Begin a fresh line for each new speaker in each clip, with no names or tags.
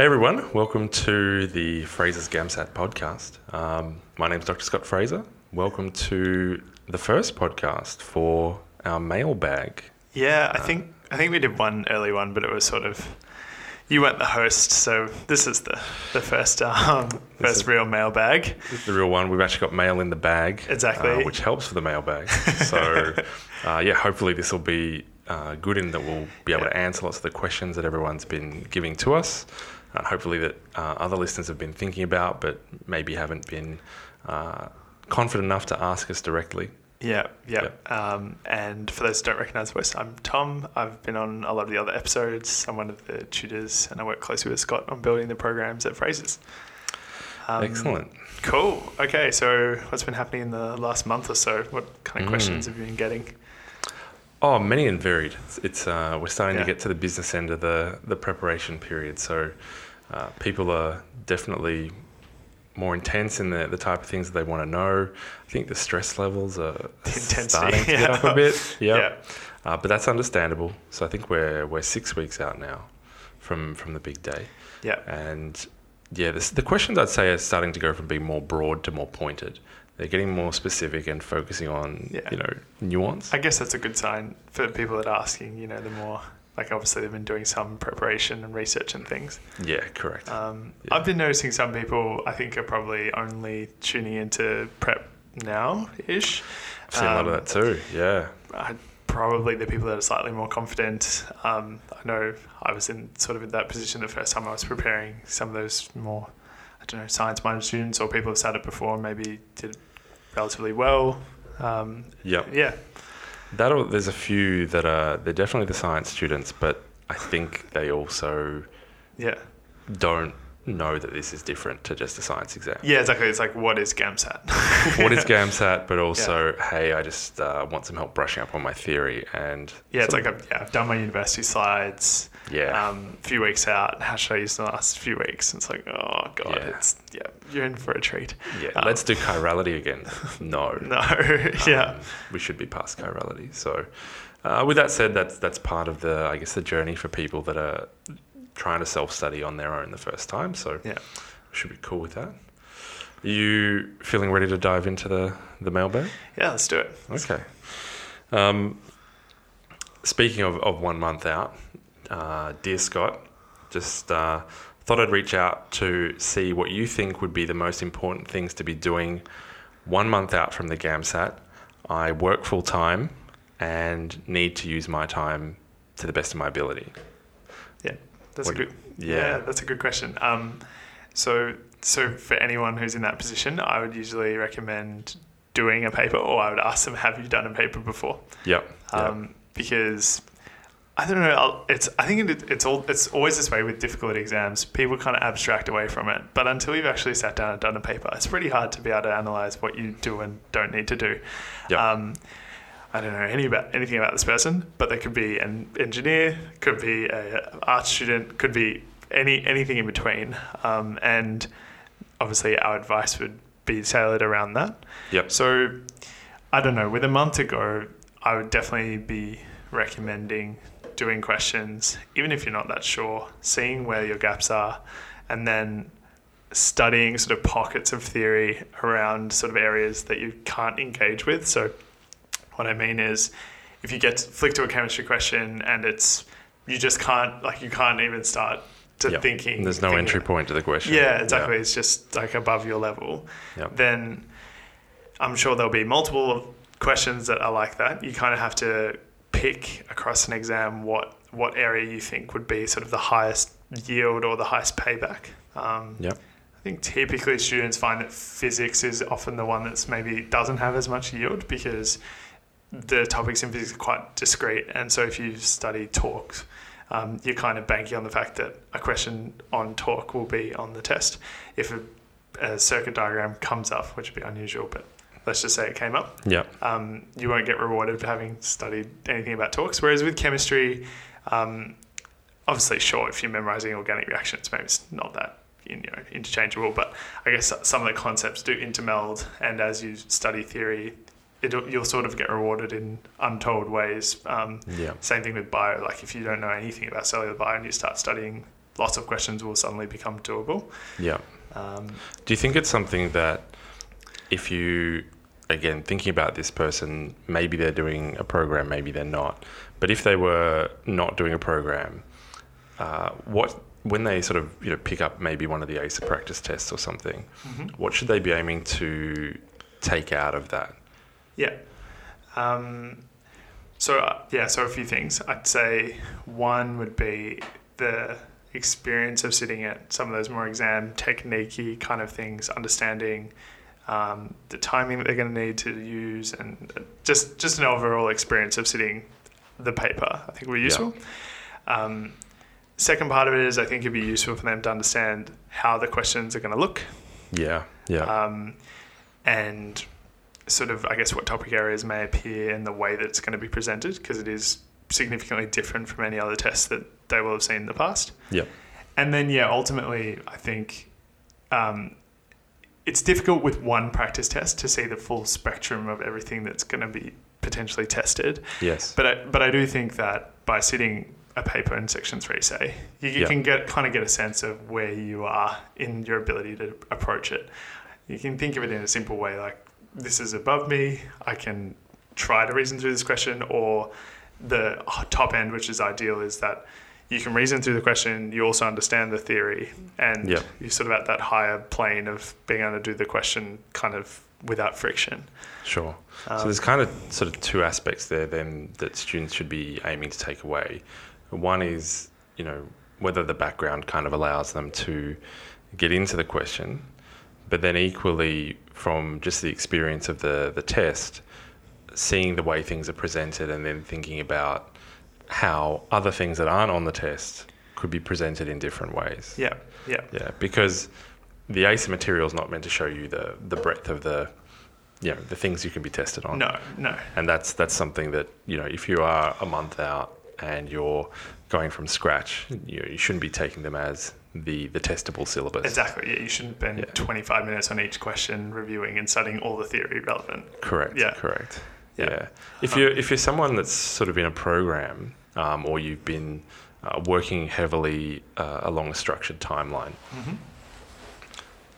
Hey everyone, welcome to the Fraser's GAMSAT podcast. Um, my name is Dr. Scott Fraser. Welcome to the first podcast for our mailbag.
Yeah, I think I think we did one early one, but it was sort of you weren't the host, so this is the the first um, first
is-
real mailbag.
This is the real one. We've actually got mail in the bag,
Exactly.
uh, which helps for the mailbag. So, uh, yeah, hopefully this will be uh, good in that we'll be able to answer lots of the questions that everyone's been giving to us. Uh, hopefully that uh, other listeners have been thinking about, but maybe haven't been uh, confident enough to ask us directly.
Yeah, yeah. Um, and for those who don't recognise the voice, I'm Tom. I've been on a lot of the other episodes. I'm one of the tutors, and I work closely with Scott on building the programs at Fraser's. Um,
Excellent.
Cool. Okay, so what's been happening in the last month or so? What kind of
Mm.
questions have you been getting?
Oh, many and varied. It's, it's uh, we're starting
Yeah.
to get to the business end of the the preparation period, so uh, people are definitely more intense in the, the type of things that they want to know. I think the stress levels are
intensity,
starting to get up a bit. Yep.
Yeah.
Uh, but that's understandable. So I think we're we're six weeks out now from from the big day,
Yeah.
and yeah, this, the questions I'd say are starting to go from being more broad to more pointed. They're getting more specific and focusing on
Yeah.
you know nuance.
I guess that's a good sign for people that are asking. You know, the more like obviously they've been doing some preparation and research and things.
yeah, correct.
Um,
Yeah.
I've been noticing some people I think are probably only tuning into prep now ish.
I've seen a lot of that too. Yeah.
I, probably the people that are slightly more confident. Um, I know I was in sort of in that position the first time I was preparing some of those more, I don't know, science minded students or people who've started before and maybe did relatively well. Um,
Yep.
yeah,
That'll, there's a few that are they're definitely the science students, but I think they also
yeah.
don't know that this is different to just a science exam.
Yeah, exactly. It's like, what is GAMSAT?
What is GAMSAT? But also, hey, I just uh, want some help brushing up on my theory and
Yeah, it's like I've, yeah, I've done my university slides.
Yeah,
Um, a few weeks out. How should I use the last few weeks? And it's like, oh god,
Yeah.
it's yeah, you're in for a treat.
yeah.
um,
Let's do chirality again. No,
No, yeah,
Um, we should be past chirality. So, uh, with that said, that's that's part of the I guess the journey for people that are trying to self study on their own the first time. So,
Yeah.
should be cool with that. You feeling ready to dive into the the mailbag?
yeah. Let's do it.
Okay. Um, speaking of, of one month out, uh, dear Scott, just uh, thought I'd reach out to see what you think would be the most important things to be doing one month out from the GAMSAT. I work full time and need to use my time to the best of my ability.
Yeah, That's
What-
a good.
yeah.
Yeah. that's a good question. Um, so so for anyone who's in that position, I would usually recommend doing a paper, or I would ask them, have you done a paper before?
Yep. yep.
um, because I don't know. It's I think it, it's all it's always this way with difficult exams. People kind of abstract away from it, but until you've actually sat down and done a paper, it's pretty hard to be able to analyze what you do and don't need to do.
Yep.
Um, I don't know any about anything about this person, but they could be an engineer, could be a art student, could be any anything in between. Um, and obviously, our advice would be tailored around that.
Yep.
So, I don't know. With a month to go, I would definitely be recommending doing questions, even if you're not that sure, seeing where your gaps are, and then studying sort of pockets of theory around sort of areas that you can't engage with. So, what I mean is, if you get to flick to a chemistry question and it's you just can't like you can't even start to
Yep.
thinking.
There's no
thinking
entry point to the question.
yeah, exactly. It's just like above your level.
Yep.
Then I'm sure there'll be multiple questions that are like that. You kind of have to pick across an exam what what area you think would be sort of the highest yield or the highest payback. Um,
Yep.
I think typically students find that physics is often the one that's maybe doesn't have as much yield because the topics in physics are quite discrete. And so if you study torques, um, you're kind of banking on the fact that a question on torque will be on the test. If a, a circuit diagram comes up, which would be unusual, but let's just say it came up,
Yep.
um, you won't get rewarded for having studied anything about torques. Whereas with chemistry, um, obviously, sure, if you're memorizing organic reactions, maybe it's not that you know, interchangeable. But I guess some of the concepts do intermeld, and as you study theory, it'll, you'll sort of get rewarded in untold ways. Um,
Yeah.
same thing with bio. Like if you don't know anything about cellular bio and you start studying lots of questions will suddenly become doable.
Yeah.
Um,
Do you think it's something that if you, again, thinking about this person, maybe they're doing a program, maybe they're not, but if they were not doing a program, uh, what when they sort of you know pick up maybe one of the ACER practice tests or something,
mhm.
what should they be aiming to take out of that?
Yeah. Um, so uh, yeah, so a few things. I'd say one would be the experience of sitting at some of those more exam techniquey kind of things, understanding um, the timing that they're going to need to use, and uh, just just an overall experience of sitting the paper. I think would be
Yeah.
useful. Um, second part of it is I think it'd be useful for them to understand how the questions are going to look
Yeah, yeah,
um, and sort of, I guess, what topic areas may appear and the way that it's going to be presented, because it is significantly different from any other tests that they will have seen in the past.
Yep.
And then, yeah, ultimately, I think um, it's difficult with one practice test to see the full spectrum of everything that's going to be potentially tested.
yes,
But I, but I do think that by sitting a paper in section three, say, you, you
Yeah.
can get kind of get a sense of where you are in your ability to approach it. You can think of it in a simple way, like this is above me. I can try to reason through this question, or the top end, which is ideal, is that you can reason through the question. You also understand the theory, and
Yeah.
you're sort of at that higher plane of being able to do the question kind of without friction.
sure.
Um,
so there's kind of sort of two aspects there then that students should be aiming to take away. One is, you know, whether the background kind of allows them to get into the question, but then equally from just the experience of the, the test, seeing the way things are presented and then thinking about how other things that aren't on the test could be presented in different ways.
yeah, yeah,
Yeah, because the ACER material is not meant to show you the, the breadth of the, you know, the things you can be tested on.
no, no,
And that's that's something that you know, if you are a month out and you're going from scratch, you, you shouldn't be taking them as the the testable syllabus.
Exactly. Yeah, you shouldn't spend
Yeah.
25 minutes on each question reviewing and studying all the theory relevant.
Correct.
Yeah.
Correct.
Yeah.
Yeah. If you're if you're someone that's sort of in a program, um, or you've been uh, working heavily uh, along a structured timeline,
Mm-hmm.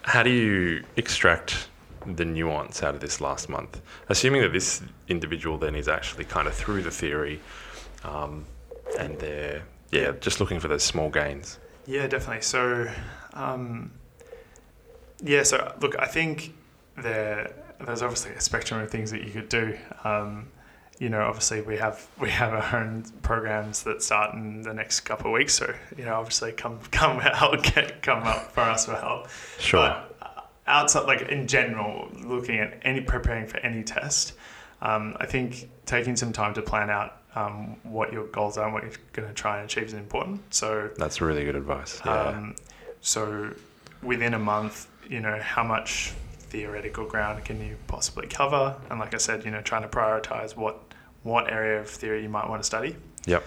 how do you extract the nuance out of this last month? Assuming that this individual then is actually kind of through the theory, um, and they're yeah just looking for those small gains.
Yeah, definitely. So, um, yeah, so look, I think there there's obviously a spectrum of things that you could do. Um, you know, obviously we have we have our own programs that start in the next couple of weeks. So, you know, obviously come come help get come up for us for help.
Sure.
But uh, outside, like in general, looking at any preparing for any test, um, I think taking some time to plan out um, what your goals are and what you're going to try and achieve is important. So,
That's really good advice. Yeah.
um, so within a month, you know, how much theoretical ground can you possibly cover? And like I said, you know, trying to prioritize what what area of theory you might want to study.
Yep.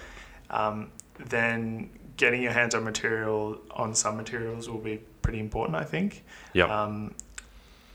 Um, then getting your hands on material on some materials will be pretty important, I think.
Yep.
Um,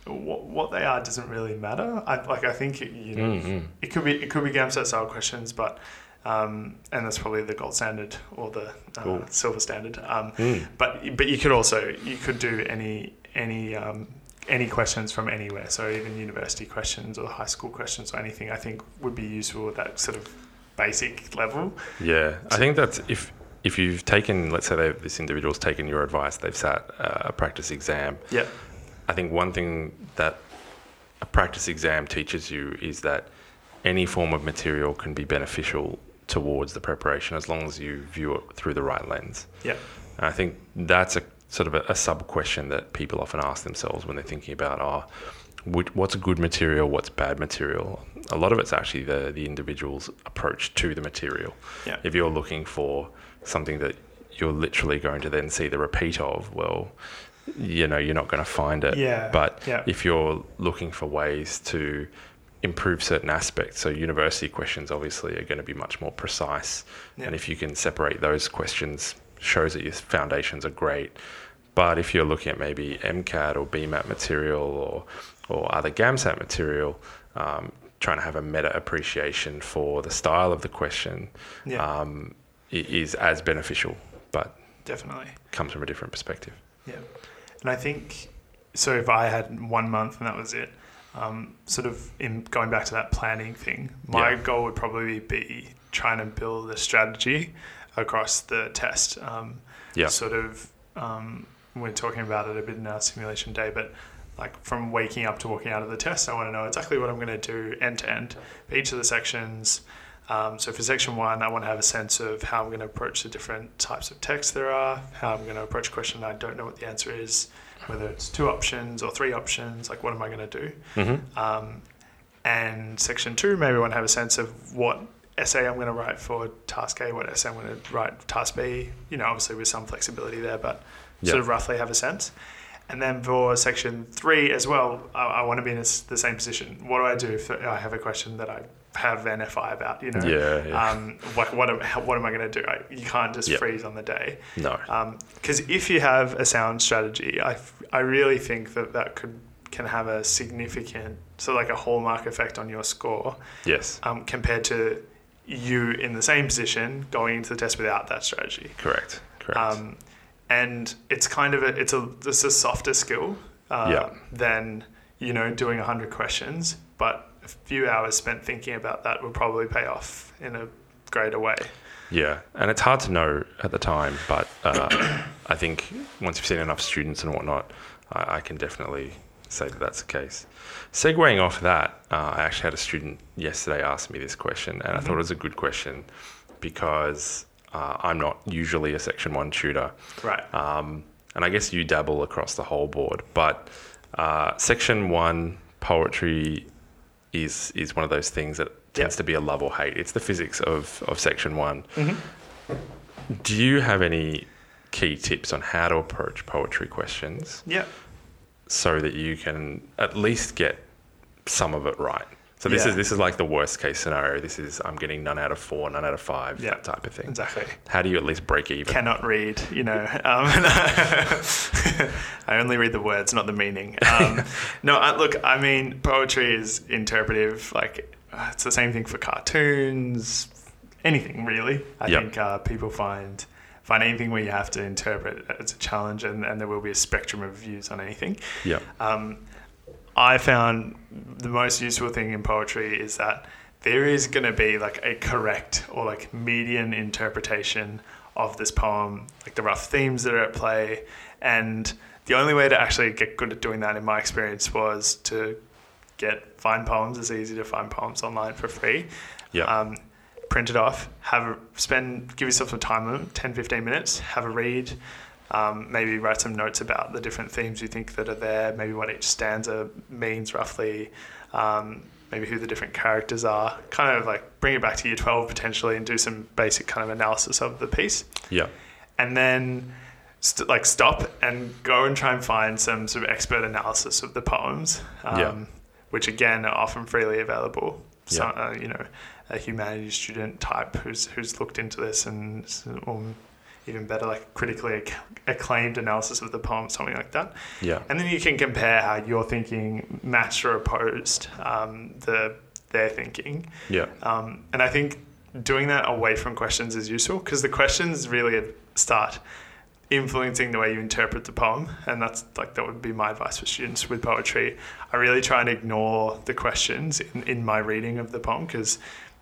what, what they are doesn't really matter. I, like I think you know
Mm, mm.
it could be it could be GAMSAT style questions, but um, and that's probably the gold standard or the uh,
Cool.
silver standard. Um,
Mm.
but but you could also you could do any any um, any questions from anywhere. So even university questions or high school questions or anything, I think would be useful at that sort of basic level.
Yeah, I think that's if if you've taken, let's say they, this individual's taken your advice, they've sat uh, a practice exam.
Yeah.
I think one thing that a practice exam teaches you is that any form of material can be beneficial towards the preparation as long as you view it through the right lens.
Yeah.
And I think that's a sort of a, a sub question that people often ask themselves when they're thinking about, oh, what's good material, what's bad material. A lot of it's actually the the individual's approach to the material.
Yeah.
If you're looking for something that you're literally going to then see the repeat of, well, you know, you're not going to find it.
Yeah.
But
Yeah.
if you're looking for ways to improve certain aspects, so university questions obviously are going to be much more precise.
Yeah.
And if you can separate those questions, shows that your foundations are great. But if you're looking at maybe MCAT or BMAT material or, or other GAMSAT material, um, trying to have a meta appreciation for the style of the question
Yeah.
um, is as beneficial. But
definitely.
comes from a different perspective.
Yeah. And I think so if I had one month and that was it, um, sort of in going back to that planning thing, my
Yeah.
goal would probably be trying to build a strategy across the test. Um,
Yeah.
Sort of, um, we're talking about it a bit in our simulation day, but like from waking up to walking out of the test, I want to know exactly what I'm going to do end to end for each of the sections. Um, so for section one, I want to have a sense of how I'm going to approach the different types of text there are, how I'm going to approach a question I don't know what the answer is, whether it's two options or three options, like what am I going to do?
Mm-hmm.
Um, and section two, maybe I want to have a sense of what essay I'm going to write for task A, what essay I'm going to write task B, you know, obviously with some flexibility there, but
Yeah.
sort of roughly have a sense. And then for section three as well, I, I want to be in this, the same position. What do I do if I have a question that I have NFI about, you know?
Yeah, yeah.
Um, like what am, what am I going to do? I, you can't just
Yeah.
freeze on the day.
no.
Because if you have a sound strategy, I, I really think that that could can have a significant, so like a hallmark effect on your score
Yes.
um, compared to you in the same position going into the test without that strategy.
Correct. Correct.
Um, and it's kind of a it's a it's a softer skill uh,
Yeah.
than you know doing hundred questions, but a few hours spent thinking about that will probably pay off in a greater way.
Yeah, and it's hard to know at the time, but uh, I think once you've seen enough students and whatnot, I, I can definitely say that that's the case. Segueing off that, uh, I actually had a student yesterday ask me this question, and I thought it was a good question because uh, I'm not usually a Section 1 tutor.
Right.
Um, and I guess you dabble across the whole board, but uh, Section 1 poetry is, is one of those things that tends to be a love or hate. It's the physics of, of Section 1. Do you have any key tips on how to approach poetry questions
Yeah.
So that you can at least get some of it right? So this
Yeah.
is this is like the worst case scenario. This is I'm getting none out of four, none out of five,
Yeah.
that type of thing.
Exactly.
How do you at least break even?
cannot read, you know. Um, I only read the words, not the meaning. Um, no, I, look, I mean, poetry is interpretive. Like, it's the same thing for cartoons, anything really. I
Yep.
think uh, people find find anything where you have to interpret it's a challenge, and, and there will be a spectrum of views on anything.
yeah,
Um, I found the most useful thing in poetry is that there is going to be like a correct or like median interpretation of this poem, like the rough themes that are at play. And the only way to actually get good at doing that, in my experience, was to get find poems. It's easy to find poems online for free.
yeah,
Um, print it off, have a, spend, give yourself some time limit, 10, 15 minutes, have a read, um, maybe write some notes about the different themes you think that are there, maybe what each stanza means roughly, um, maybe who the different characters are, kind of like bring it back to year 12 potentially and do some basic kind of analysis of the piece.
yeah,
And then st- like stop and go and try and find some sort of expert analysis of the poems, um,
Yeah.
which again are often freely available. So,
Yeah.
uh, you know, a humanities student type who's who's looked into this and or even better, like critically acc- acclaimed analysis of the poem, something like that.
yeah,
And then you can compare how you're thinking matched or opposed um, the their thinking.
yeah,
Um, and I think doing that away from questions is useful because the questions really start influencing the way you interpret the poem. And that's like, that would be my advice for students with poetry. I really try and ignore the questions in, in my reading of the poem because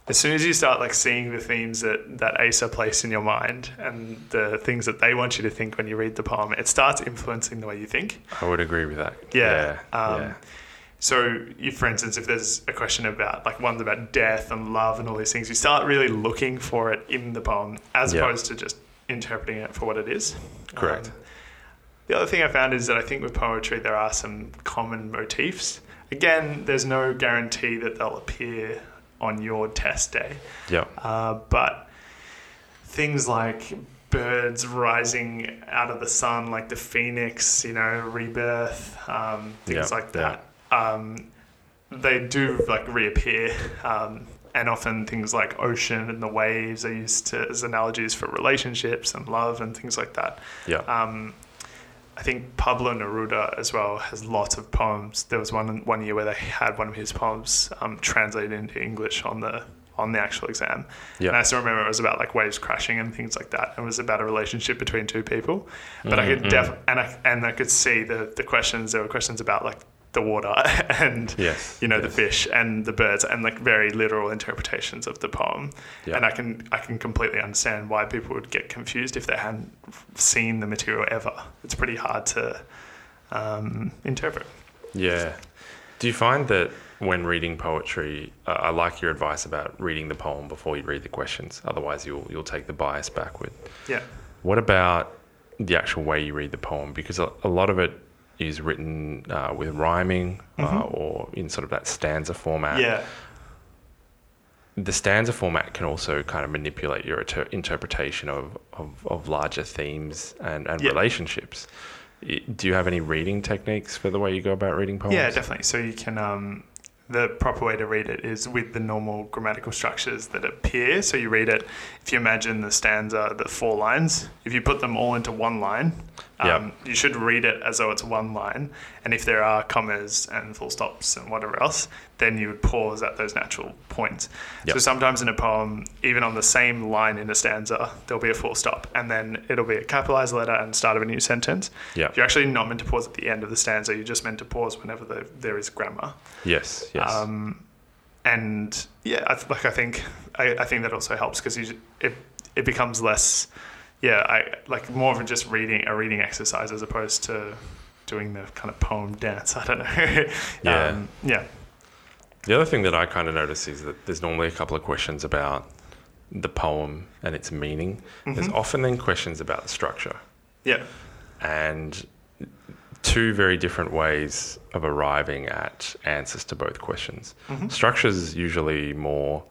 as soon as you start like seeing the themes that, that ACER placed in your mind and the things that they want you to think when you read the poem, it starts influencing the way you think.
I would agree with that.
Yeah.
yeah,
Um,
yeah.
So, if, for instance, if there's a question about like one's about death and love and all these things, you start really looking for it in the poem as
Yeah.
opposed to just interpreting it for what it is.
Correct.
Um, the other thing I found is that I think with poetry there are some common motifs. Again, there's no guarantee that they'll appear on your test day,
yeah,
uh, but things like birds rising out of the sun, like the phoenix, you know, rebirth, um, things
Yeah,
like that. Um, they do like reappear, um, and often things like ocean and the waves are used to, as analogies for relationships and love and things like that.
yeah,
Um, I think Pablo Neruda as well has lots of poems. There was one one year where they had one of his poems um, translated into English on the on the actual exam.
Yeah.
And I still remember it was about like waves crashing and things like that. It was about a relationship between two people. But I could
Mhm.
def- and I and I could see the the questions. There were questions about like the water and
Yes.
you know the fish and the birds and like very literal interpretations of the poem.
Yeah.
And I can I can completely understand why people would get confused if they hadn't seen the material ever. It's pretty hard to um, interpret.
Yeah. Do you find that when reading poetry, uh, I like your advice about reading the poem before you read the questions. Otherwise, you'll you'll take the bias backward.
Yeah.
What about the actual way you read the poem? Because a, a lot of it is written uh, with rhyming uh,
Mhm.
or in sort of that stanza format.
Yeah.
The stanza format can also kind of manipulate your inter- interpretation of, of, of larger themes and, and
Yeah.
relationships. Do you have any reading techniques for the way you go about reading poems?
Yeah, definitely. So you can um, the proper way to read it is with the normal grammatical structures that appear. So you read it. If you imagine the stanza, the four lines, if you put them all into one line, um,
Yeah.
you should read it as though it's one line. And if there are commas and full stops and whatever else, then you would pause at those natural points.
Yep.
So sometimes in a poem, even on the same line in a stanza, there'll be a full stop, and then it'll be a capitalized letter and start of a new sentence.
Yeah.
You're actually not meant to pause at the end of the stanza. You're just meant to pause whenever the, there is grammar.
Yes. Yes.
Um, and yeah, I, th- like I think I, I think that also helps because it it becomes less, yeah, I like more of a just reading a reading exercise as opposed to doing the kind of poem dance. I don't know.
Yeah.
um, yeah,
The other thing that I kind of notice is that there's normally a couple of questions about the poem and its meaning. There's
Mhm.
often then questions about the structure
yeah,
and two very different ways of arriving at answers to both questions.
Mhm.
Structure is usually more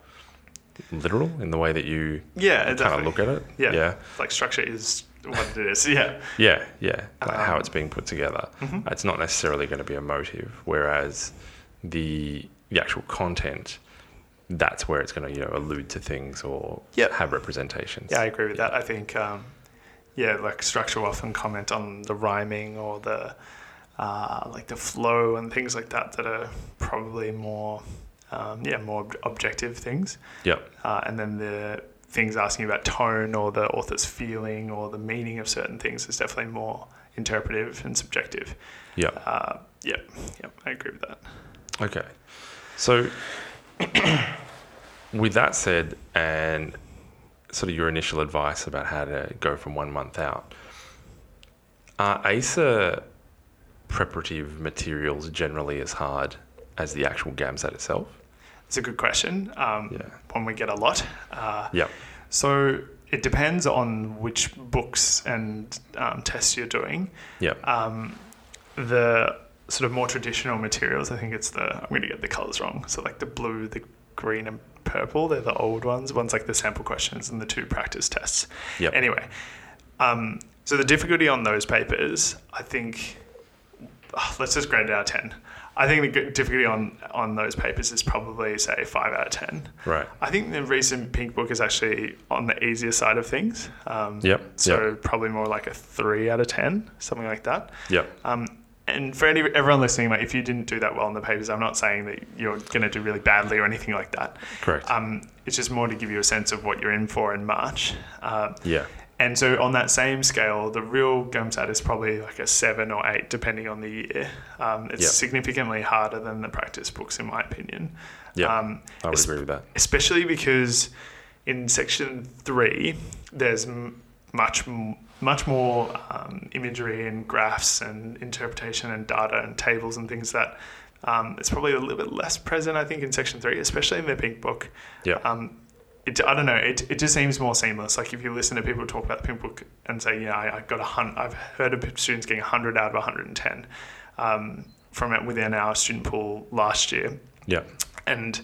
literal in the way that you
yeah.
kind of look at it.
Yeah.
Yeah.
Like structure is what it is. Yeah,
Yeah. Yeah. Like how
Um,
it's being put together.
Mhm.
It's not necessarily going to be a motive, whereas the the actual content, that's where it's going to you know allude to things or
Yep.
have representations.
yeah. I agree with that. I think um, yeah, like structure will often comment on the rhyming or the uh, like the flow and things like that that are probably more um, yeah more ob- objective things.
Yep.
uh, and then the things asking about tone or the author's feeling or the meaning of certain things is definitely more interpretive and subjective.
Yeah.
Uh, yep, yep, I agree with that.
Okay. So, with that said, and sort of your initial advice about how to go from one month out, are ACER preparative materials generally as hard as the actual GAMSAT itself?
It's a good question. Um,
Yeah.
One we get a lot. Uh,
Yep.
So it depends on which books and um, tests you're doing.
Yep.
Um, the sort of more traditional materials, I think it's the, I'm going to get the colors wrong. So like the blue, the green, and purple, they're the old ones. One's like the sample questions and the two practice tests.
Yep.
Anyway, um, so the difficulty on those papers, I think, let's just grade it out of 10. I think the difficulty on, on those papers is probably, say, 5 out of 10.
Right.
I think the recent Pink Book is actually on the easier side of things. Um,
Yep.
So probably more like a 3 out of 10, something like that.
Yep.
Um, and for any, everyone listening, like if you didn't do that well in the papers, I'm not saying that you're going to do really badly or anything like that.
Correct.
Um, it's just more to give you a sense of what you're in for in March. Uh,
yeah.
And so on that same scale, the real GAMSAT is probably like a seven or eight, depending on the year. Um, it's
Yep.
significantly harder than the practice books, in my opinion.
Yeah.
Um,
I would
es-
agree with that.
especially because in section three, there's m- much m- much more um, imagery and graphs and interpretation and data and tables and things that um, it's probably a little bit less present, I think, in section three, especially in the pink book.
Yeah.
Um, it, I don't know. It, it just seems more seamless. Like if you listen to people talk about the pink book and say, "Yeah, I, I got a hundred. I've heard of students getting hundred out of 110 um, from it within our student pool last year
Yeah.
and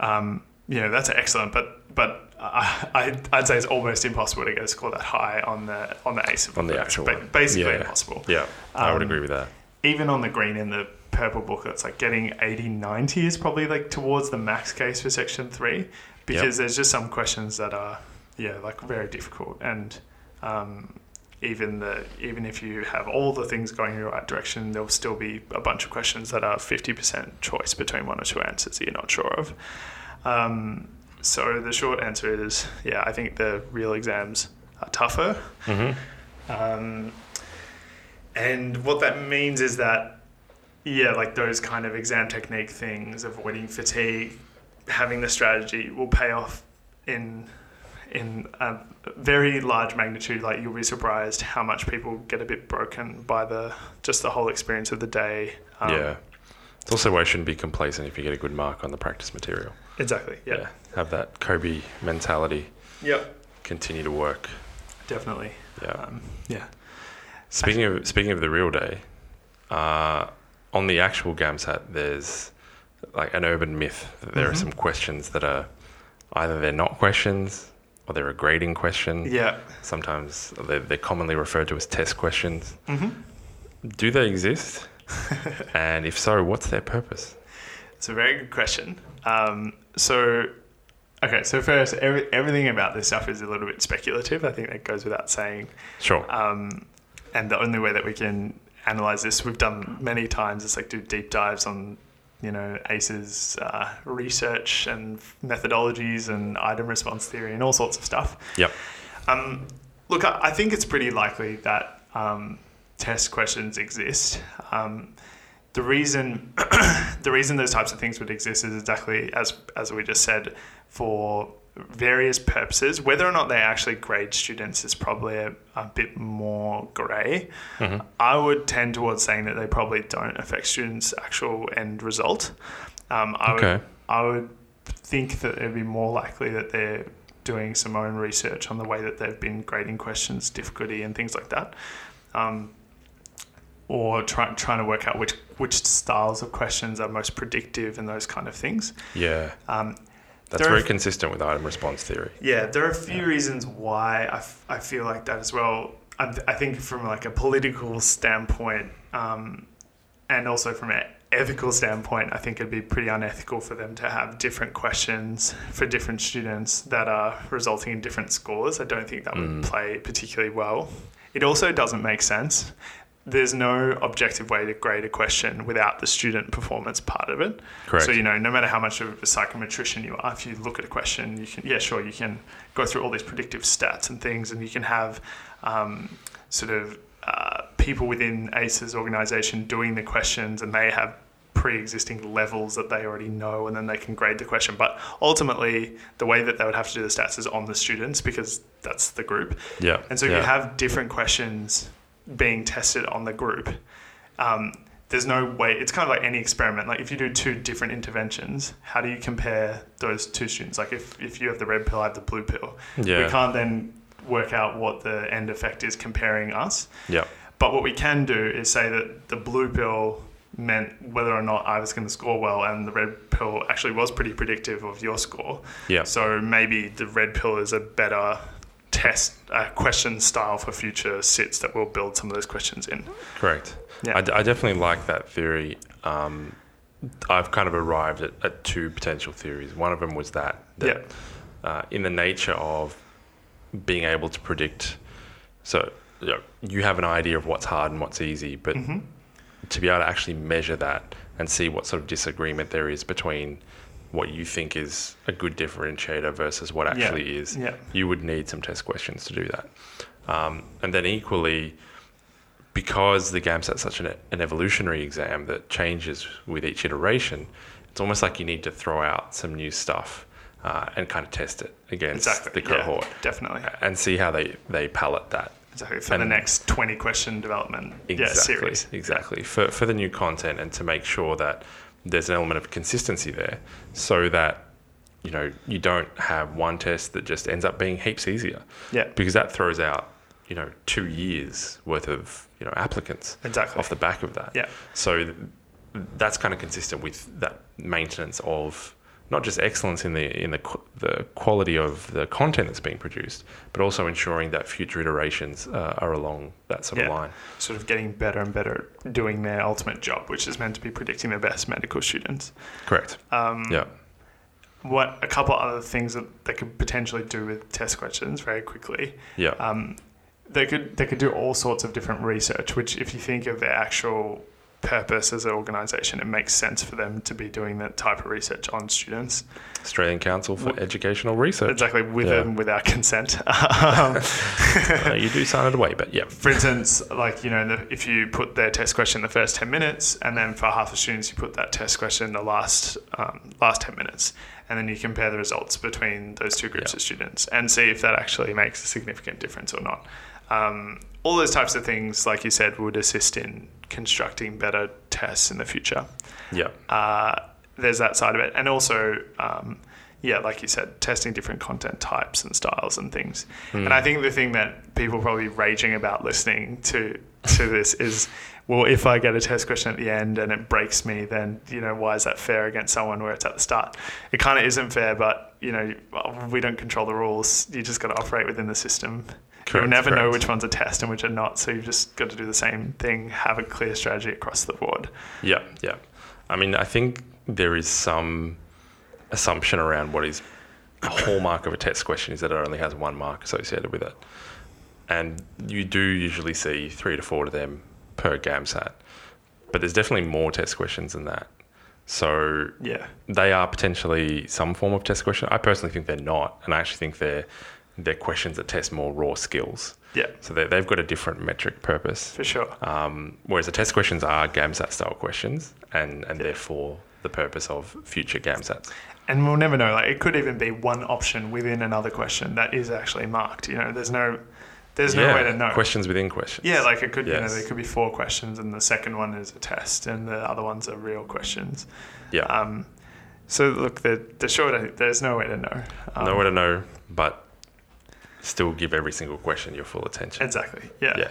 um, you know that's excellent. But but I, I I'd say it's almost impossible to get a score that high on the on the ace
On the
book.
actual
Ba- basically
Yeah.
impossible.
Yeah. I would
Um,
agree with that.
Even on the green and the purple book, it's like getting 80, 90 is probably like towards the max case for section three, because there's just some questions that are yeah like very difficult and. Um, even the even if you have all the things going in the right direction, there'll still be a bunch of questions that are fifty percent choice between one or two answers that you're not sure of. Um, so the short answer is yeah, I think the real exams are tougher.
Mm-hmm.
Um, and what that means is that, yeah, like those kind of exam technique things, avoiding fatigue, having the strategy will pay off in in a very large magnitude. Like you'll be surprised how much people get a bit broken by the just the whole experience of the day. Um,
yeah. It's also why you shouldn't be complacent if you get a good mark on the practice material.
exactly. Yeah.
Have that Kobe mentality.
Yep.
Continue to work.
Definitely.
Yeah.
Um, yeah.
Speaking of speaking of the real day, uh, on the actual GAMSAT, there's like an urban myth that there are
Mhm.
some questions that are either they're not questions or they're a grading question.
Yeah.
Sometimes they're, they're commonly referred to as test questions.
hmm
Do they exist? and if so, what's their purpose?
It's a very good question. Um, so, okay, so first, every, everything about this stuff is a little bit speculative. I think that goes without saying.
Sure.
Um, and the only way that we can analyze this, we've done many times, is like do deep dives on, you know, ACER's uh, research and methodologies and item response theory and all sorts of stuff.
Yep.
Um, look, I, I think it's pretty likely that um, test questions exist. Um, the reason the reason those types of things would exist is exactly as as we just said for various purposes. Whether or not they actually grade students is probably a, a bit more grey.
hmm
I would tend towards saying that they probably don't affect students' actual end result. Um, I would
Okay.
I would think that it'd be more likely that they're doing some own research on the way that they've been grading questions, difficulty, and things like that, um, or try, trying to work out which which styles of questions are most predictive and those kind of things.
Yeah.
Um,
That's
There
very
f-
consistent with item response theory.
yeah, there are a few reasons why I, f- I feel like that as well. I, I think from like a political standpoint, um, and also from an ethical standpoint, I think it'd be pretty unethical for them to have different questions for different students that are resulting in different scores. I don't think that would
Mm.
play particularly well. It also doesn't make sense. There's no objective way to grade a question without the student performance part of it.
Correct.
So you know, no matter how much of a psychometrician you are, if you look at a question, you can yeah, sure, you can go through all these predictive stats and things, and you can have um, sort of uh, people within ACER's organization doing the questions, and they have pre-existing levels that they already know, and then they can grade the question. But ultimately, the way that they would have to do the stats is on the students because that's the group.
yeah.
And so if
yeah.
you have different questions being tested on the group, um, there's no way, it's kind of like any experiment. Like if you do two different interventions, how do you compare those two students? Like if, if you have the red pill, I have the blue pill.
yeah.
We can't then work out what the end effect is comparing us.
Yeah.
But what we can do is say that the blue pill meant whether or not I was going to score well, and the red pill actually was pretty predictive of your score.
Yeah.
So maybe the red pill is a better test uh, question style for future sits that will build some of those questions in.
Correct.
Yeah.
I, d- I definitely like that theory. Um, I've kind of arrived at, at two potential theories. One of them was that, that uh, in the nature of being able to predict, so you, know, you have an idea of what's hard and what's easy, but
hmm
to be able to actually measure that and see what sort of disagreement there is between what you think is a good differentiator versus what
Yeah.
actually is,
Yeah.
you would need some test questions to do that. Um, and then equally, because the GAMSAT's such an, an evolutionary exam that changes with each iteration, it's almost like you need to throw out some new stuff uh, and kind of test it against
Exactly.
the cohort
Yeah, definitely.
and see how they, they palette that.
Exactly. For the next 20 question development yeah,
Exactly.
series.
Exactly. For, for the new content and to make sure that there's an element of consistency there so that, you know, you don't have one test that just ends up being heaps easier
Yeah.
because that throws out, you know, two years worth of, you know, applicants
Exactly.
off the back of that.
Yeah.
So th- that's kind of consistent with that maintenance of not just excellence in the in the the quality of the content that's being produced, but also ensuring that future iterations uh, are along that sort
Yeah.
of line.
Sort of getting better and better at doing their ultimate job, which is meant to be predicting the best medical students.
Correct.
Um,
Yeah.
What a couple other things that they could potentially do with test questions very quickly.
Yeah.
Um, they could they could do all sorts of different research. Which, if you think of the actual purpose as an organisation, it makes sense for them to be doing that type of research on students.
Australian Council for Educational Research.
Exactly, with
Yeah.
and without consent. um,
Uh, you do sign it away, but yeah.
for instance, like you know, the, if you put their test question the first ten minutes, and then for half the students you put that test question the last um, last ten minutes, and then you compare the results between those two groups
Yeah.
of students and see if that actually makes a significant difference or not. Um, all those types of things, like you said, would assist in constructing better tests in the future.
Yeah.
Uh, there's that side of it, and also, um, yeah, like you said, testing different content types and styles and things. And hmm. I think the thing that people are probably raging about listening to to this is, well, if I get a test question at the end and it breaks me, then you know why is that fair against someone where it's at the start? It kind of isn't fair, but you know we don't control the rules. You just got to operate within the system. You'll
Correct,
never know which one's are test and which are not, so you've just got to do the same thing. Have a clear strategy across the board.
Yeah, yeah. I mean, I think there is some assumption around what is a hallmark of a test question is that it only has one mark associated with it. And you do usually see three to four of them per GAMSAT. But there's definitely more test questions than that. So
Yeah.
they are potentially some form of test question. I personally think they're not, and I actually think they're they're questions that test more raw skills.
Yeah,
So they, they've got a different metric purpose.
for sure.
Um, whereas the test questions are GAMSAT style questions, and and therefore the purpose of future GAMSATs.
And we'll never know. Like it could even be one option within another question that is actually marked. You know, there's no, there's no way to know.
Questions within questions.
Yeah, like it could. You know, there could be four questions, and the second one is a test, and the other ones are real questions.
yeah.
Um, so look, the the short, there's no way to know. Um,
Nowhere to know, but still give every single question your full attention.
Exactly. Yeah.
Yeah.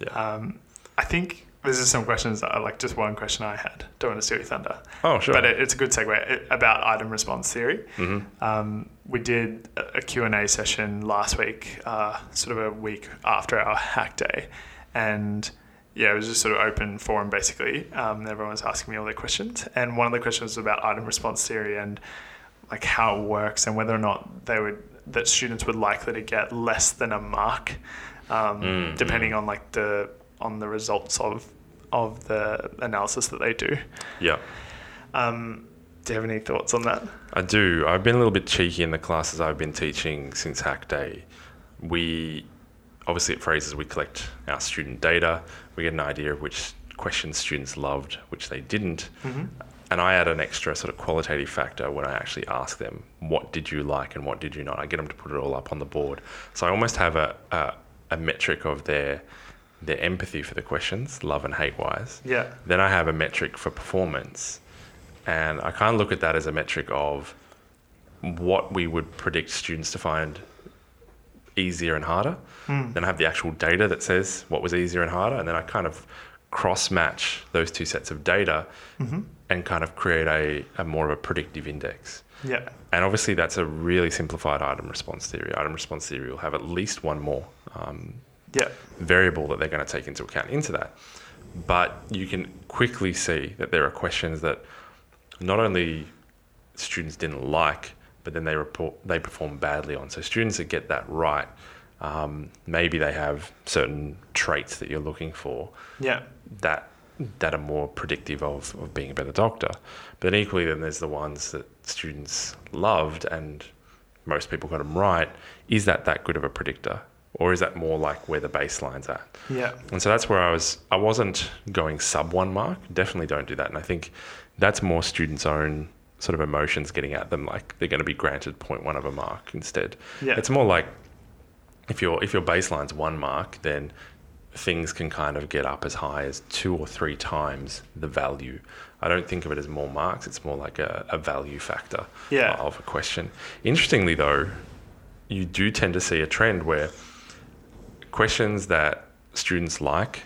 Yeah.
Um, I think there's just some questions that I like. Just one question I had. Don't want to steal your thunder.
oh, sure.
But it, it's a good segue It- about item response theory.
hmm
Um, we did a a Q&A session last week, uh, sort of a week after our hack day. And yeah, it was just sort of open forum basically. Um, everyone was asking me all their questions. And one of the questions was about item response theory and like how it works and whether or not they would, that students would likely to get less than a mark, um,
Mm,
depending on like the, on the results of, of the analysis that they do.
Yeah.
Um, do you have any thoughts on that?
I do. I've been a little bit cheeky in the classes I've been teaching since Hack Day. We obviously at Fraser's we collect our student data. We get an idea of which questions students loved, which they didn't.
Mm-hmm.
And I add an extra sort of qualitative factor when I actually ask them, what did you like and what did you not? I get them to put it all up on the board. So I almost have a, a, a metric of their their empathy for the questions, love and hate wise.
Yeah.
Then I have a metric for performance. And I kind of look at that as a metric of what we would predict students to find easier and harder.
Mm.
Then I have the actual data that says what was easier and harder. And then I kind of cross match those two sets of data
Mm-hmm.
and kind of create a, a more of a predictive index.
Yeah.
And obviously, that's a really simplified item response theory. Item response theory will have at least one more um,
Yeah.
variable that they're going to take into account into that. But you can quickly see that there are questions that not only students didn't like, but then they report they perform badly on. So students that get that right, um, maybe they have certain traits that you're looking for
Yeah.
that that are more predictive of, of being a better doctor. But then equally, then there's the ones that students loved and most people got them right. Is that that good of a predictor, or is that more like where the baseline's at?
Yeah.
And so that's where I was. I wasn't going sub one mark. Definitely don't do that. And I think that's more students' own sort of emotions getting at them. Like they're going to be granted 0.1 of a mark instead.
Yeah.
It's more like if your if your baseline's one mark, then things can kind of get up as high as two or three times the value. I don't think of it as more marks. It's more like a, a value factor
Yeah.
of a question. Interestingly, though, you do tend to see a trend where questions that students like,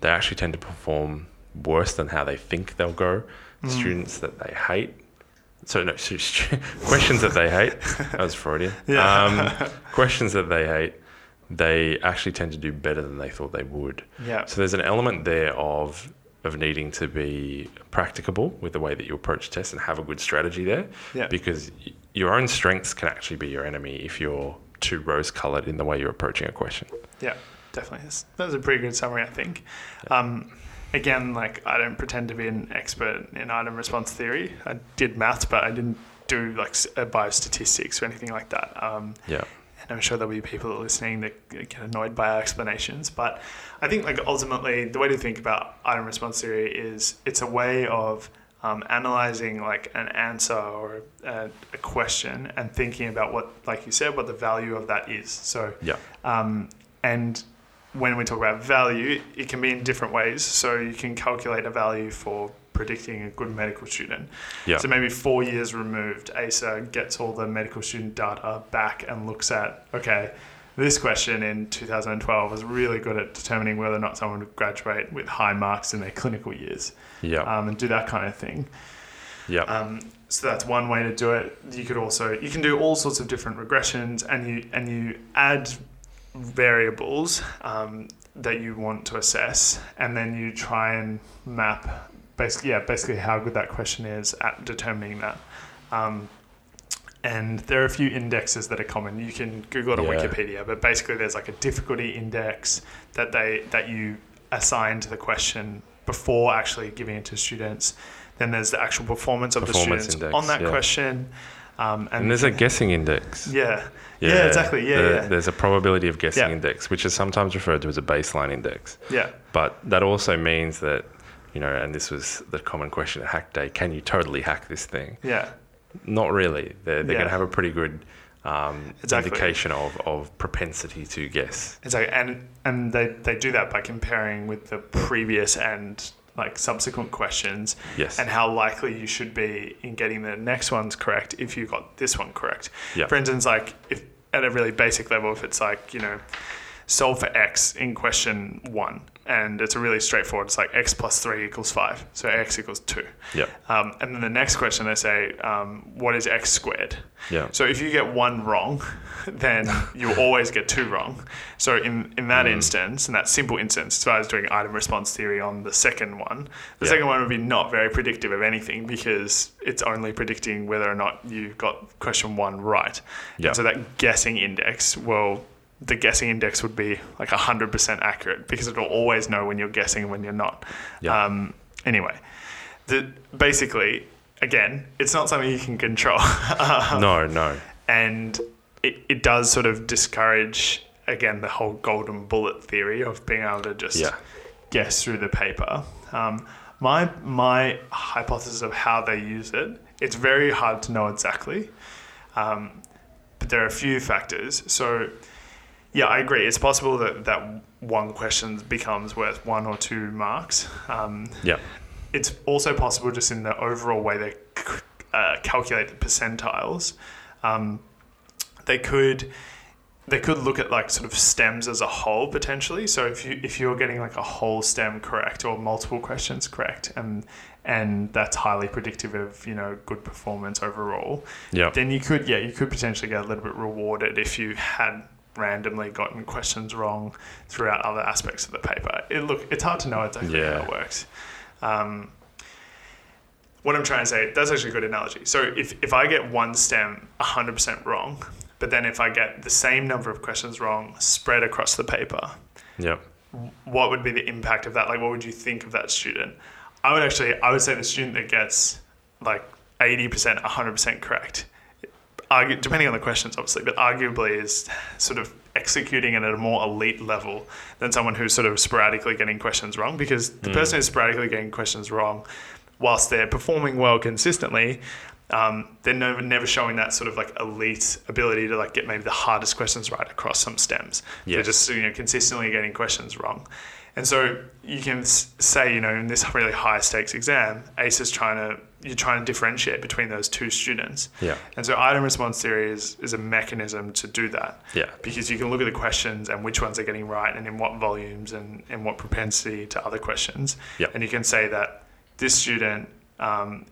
they actually tend to perform worse than how they think they'll go.
Mm.
Students that they hate, so no, stu- stu- questions that they hate. That was Freudian.
Yeah.
Um, questions that they hate, they actually tend to do better than they thought they would.
Yeah.
So there's an element there of of needing to be practicable with the way that you approach tests and have a good strategy there
Yeah.
because y- your own strengths can actually be your enemy if you're too rose colored in the way you're approaching a question.
Yeah, definitely. That's, that was a pretty good summary, I think. Um, again, like I don't pretend to be an expert in item response theory. I did maths, but I didn't do like uh, biostatistics or anything like that. Um,
Yeah.
and I'm sure there'll be people listening that get annoyed by our explanations. But I think like ultimately the way to think about item response theory is it's a way of um, analyzing like an answer or a, a question and thinking about what, like you said, what the value of that is. So
Yeah.
um, and when we talk about value, it can be in different ways. So you can calculate a value for predicting a good medical student.
Yeah.
So maybe four years removed, ACER gets all the medical student data back and looks at, okay, this question in 2012 was really good at determining whether or not someone would graduate with high marks in their clinical years
Yeah.
um, and do that kind of thing.
yeah.
Um, so that's one way to do it. You could also you can do all sorts of different regressions, and you and you add variables um, that you want to assess, and then you try and map basically yeah basically how good that question is at determining that. Um, and there are a few indexes that are common. You can Google it on
Yeah.
Wikipedia, but basically there's like a difficulty index that they that you assign to the question before actually giving it to students. Then there's the actual performance of
Performance
the students
index,
on that
yeah.
question. Um, and,
and there's a guessing index.
yeah. yeah, exactly. Yeah,
There-
yeah,
There's a probability of guessing
Yeah.
index, which is sometimes referred to as a baseline index.
yeah,
But that also means that, you know, and this was the common question at Hack Day can you totally hack this thing?
yeah,
Not really. They're, they're
Yeah.
going to have a pretty good um,
Exactly.
indication of, of propensity to guess.
exactly. And and they they do that by comparing with the previous and like subsequent questions
Yes.
and how likely you should be in getting the next ones correct if you got this one correct.
Yeah.
For instance, like if at a really basic level, if it's like, you know, solve for x in question one, and it's a really straightforward, it's like x plus three equals five, so x equals two.
Yeah.
Um, and then the next question they say, um, what is x squared?
Yeah.
So if you get one wrong, then you always get two wrong. So in, in that
Mm.
instance, in that simple instance, as far as doing item response theory on the second one, the
Yeah.
second one would be not very predictive of anything because it's only predicting whether or not you got question one right.
Yeah.
And so that guessing index, well, the guessing index would be like 100% accurate because it'll always know when you're guessing and when you're not.
Yeah.
Um, anyway, the, basically, again, it's not something you can control. Um,
no, no.
and it, it does sort of discourage again the whole golden bullet theory of being able to just
Yeah.
guess through the paper um, my my hypothesis of how they use it it's very hard to know exactly um, but there are a few factors so yeah i agree it's possible that that one question becomes worth one or two marks um,
Yeah.
it's also possible just in the overall way they c- uh, calculate the percentiles. Um, they could they could look at like sort of stems as a whole potentially. So if you if you're getting like a whole stem correct or multiple questions correct, and and that's highly predictive of you know good performance overall,
Yeah.
then you could yeah you could potentially get a little bit rewarded if you had randomly gotten questions wrong throughout other aspects of the paper. It look it's hard to know exactly
Yeah.
how it works. Um, what I'm trying to say, that's actually a good analogy. So if, if I get one stem 100% wrong, but then if I get the same number of questions wrong spread across the paper,
Yeah.
what would be the impact of that? Like, what would you think of that student? I would actually, I would say the student that gets like 80%, 100% correct, argue, depending on the questions, obviously, but arguably is sort of executing it at a more elite level than someone who's sort of sporadically getting questions wrong because the person who's sporadically getting questions wrong, whilst they're performing well consistently, um, they're never, never showing that sort of like elite ability to like get maybe the hardest questions right across some stems. They're just you know consistently getting questions wrong, and so you can say you know in this really high stakes exam, ACER is trying to you're trying to differentiate between those two students.
Yeah.
And so item response theory is, is a mechanism to do that
Yeah.
because you can look at the questions and which ones are getting right and in what volumes and in what propensity to other questions.
Yeah.
And you can say that this student, um,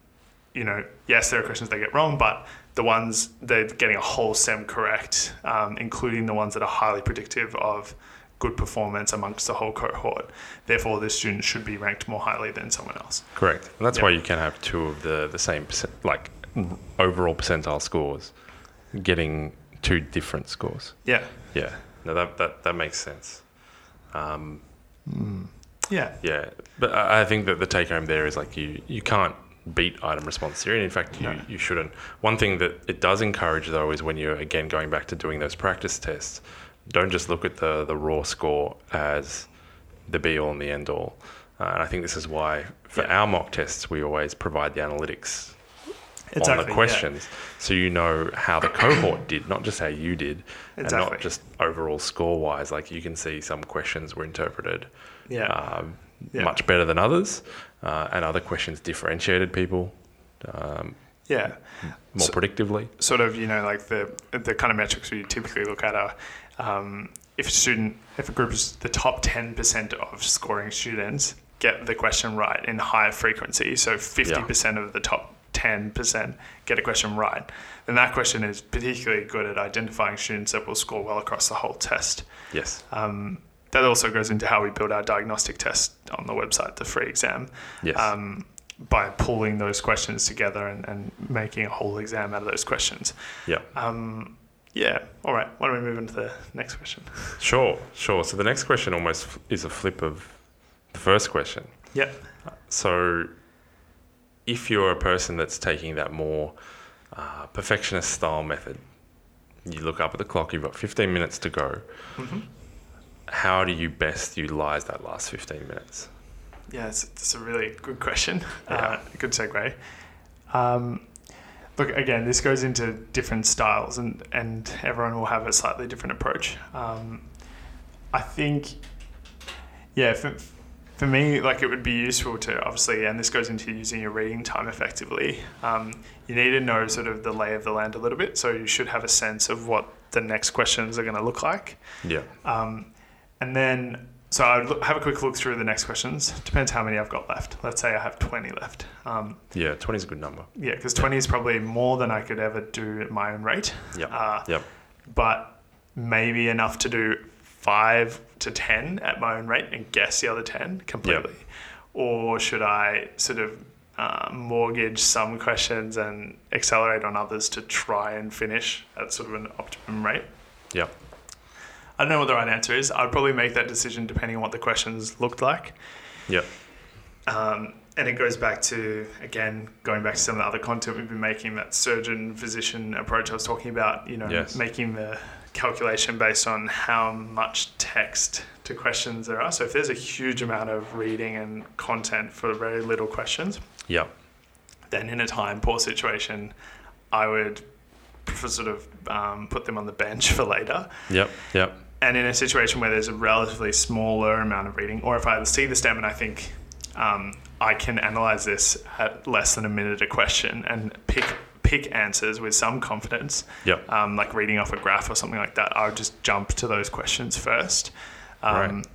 you know, yes, there are questions they get wrong, but the ones they're getting a whole stem correct, um, including the ones that are highly predictive of good performance amongst the whole cohort. Therefore, this student should be ranked more highly than someone else.
Correct. And that's
Yeah.
why you can have two of the, the same, percent, like overall percentile scores, getting two different scores.
Yeah.
Yeah. No, that, that, that makes sense. Um,
Yeah.
Yeah, but I I think that the take home there is like you you can't beat item response theory. And in fact, you,
No.
you shouldn't. One thing that it does encourage though is when you're again going back to doing those practice tests, don't just look at the the raw score as the be all and the end all. Uh, and I think this is why for
Yeah.
our mock tests we always provide the analytics on
Exactly,
the
yeah.
questions, so you know how the cohort did, not just how you did, and not just overall score wise. Like you can see some questions were interpreted
Yeah.
um,
Yeah.
much better than others, uh, and other questions differentiated people um,
yeah.
more
So-
predictively.
sort of you know like the the kind of metrics we typically look at are um, if a student if a group is the top 10% of scoring students get the question right in higher frequency so 50% of the top 10% get a question right then that question is particularly good at identifying students that will score well across the whole test
Yes.
um, that also goes into how we build our diagnostic test on the website the free exam
Yes.
um, by pulling those questions together and, and making a whole exam out of those questions
yeah.
um, yeah. All right. Why don't we move on to the next question?
Sure. Sure. So the next question almost is a flip of the first question.
Yeah.
So, if you're a person that's taking that more uh, perfectionist style method, you look up at the clock, you've got 15 minutes to go.
Mm-hmm.
How do you best utilize that last 15 minutes?
Yeah, it's, it's a really good question.
Yeah.
Uh, good segue. Um, look, again, this goes into different styles, and, and everyone will have a slightly different approach. Um, I think, yeah, for, for me, like it would be useful to obviously, and this goes into using your reading time effectively. Um, you need to know sort of the lay of the land a little bit, so you should have a sense of what the next questions are going to look like.
Yeah.
Um, and then, so I would have a quick look through the next questions. Depends how many I've got left. Let's say I have 20 left. Um,
Yeah. 20 is a good number.
yeah, because 20 is probably more than I could ever do at my own rate.
Yep.
Uh,
Yep.
But maybe enough to do five to 10 at my own rate and guess the other 10 completely. Or should I sort of uh, mortgage some questions and accelerate on others to try and finish at sort of an optimum rate?
Yep.
I don't know what the right answer is. I'd probably make that decision depending on what the questions looked like.
Yep.
Um, and it goes back to, again, going back to some of the other content we've been making, that surgeon physician approach I was talking about, you know,
Yes.
making the calculation based on how much text to questions there are. So if there's a huge amount of reading and content for very little questions,
Yep.
then in a time poor situation, I would prefer sort of um, put them on the bench for later.
Yep. Yep.
And in a situation where there's a relatively smaller amount of reading, or if I see the stem and I think um, I can analyze this at less than a minute a question and pick pick answers with some confidence,
Yep.
um, like reading off a graph or something like that, I would just jump to those questions first. Um,
Right.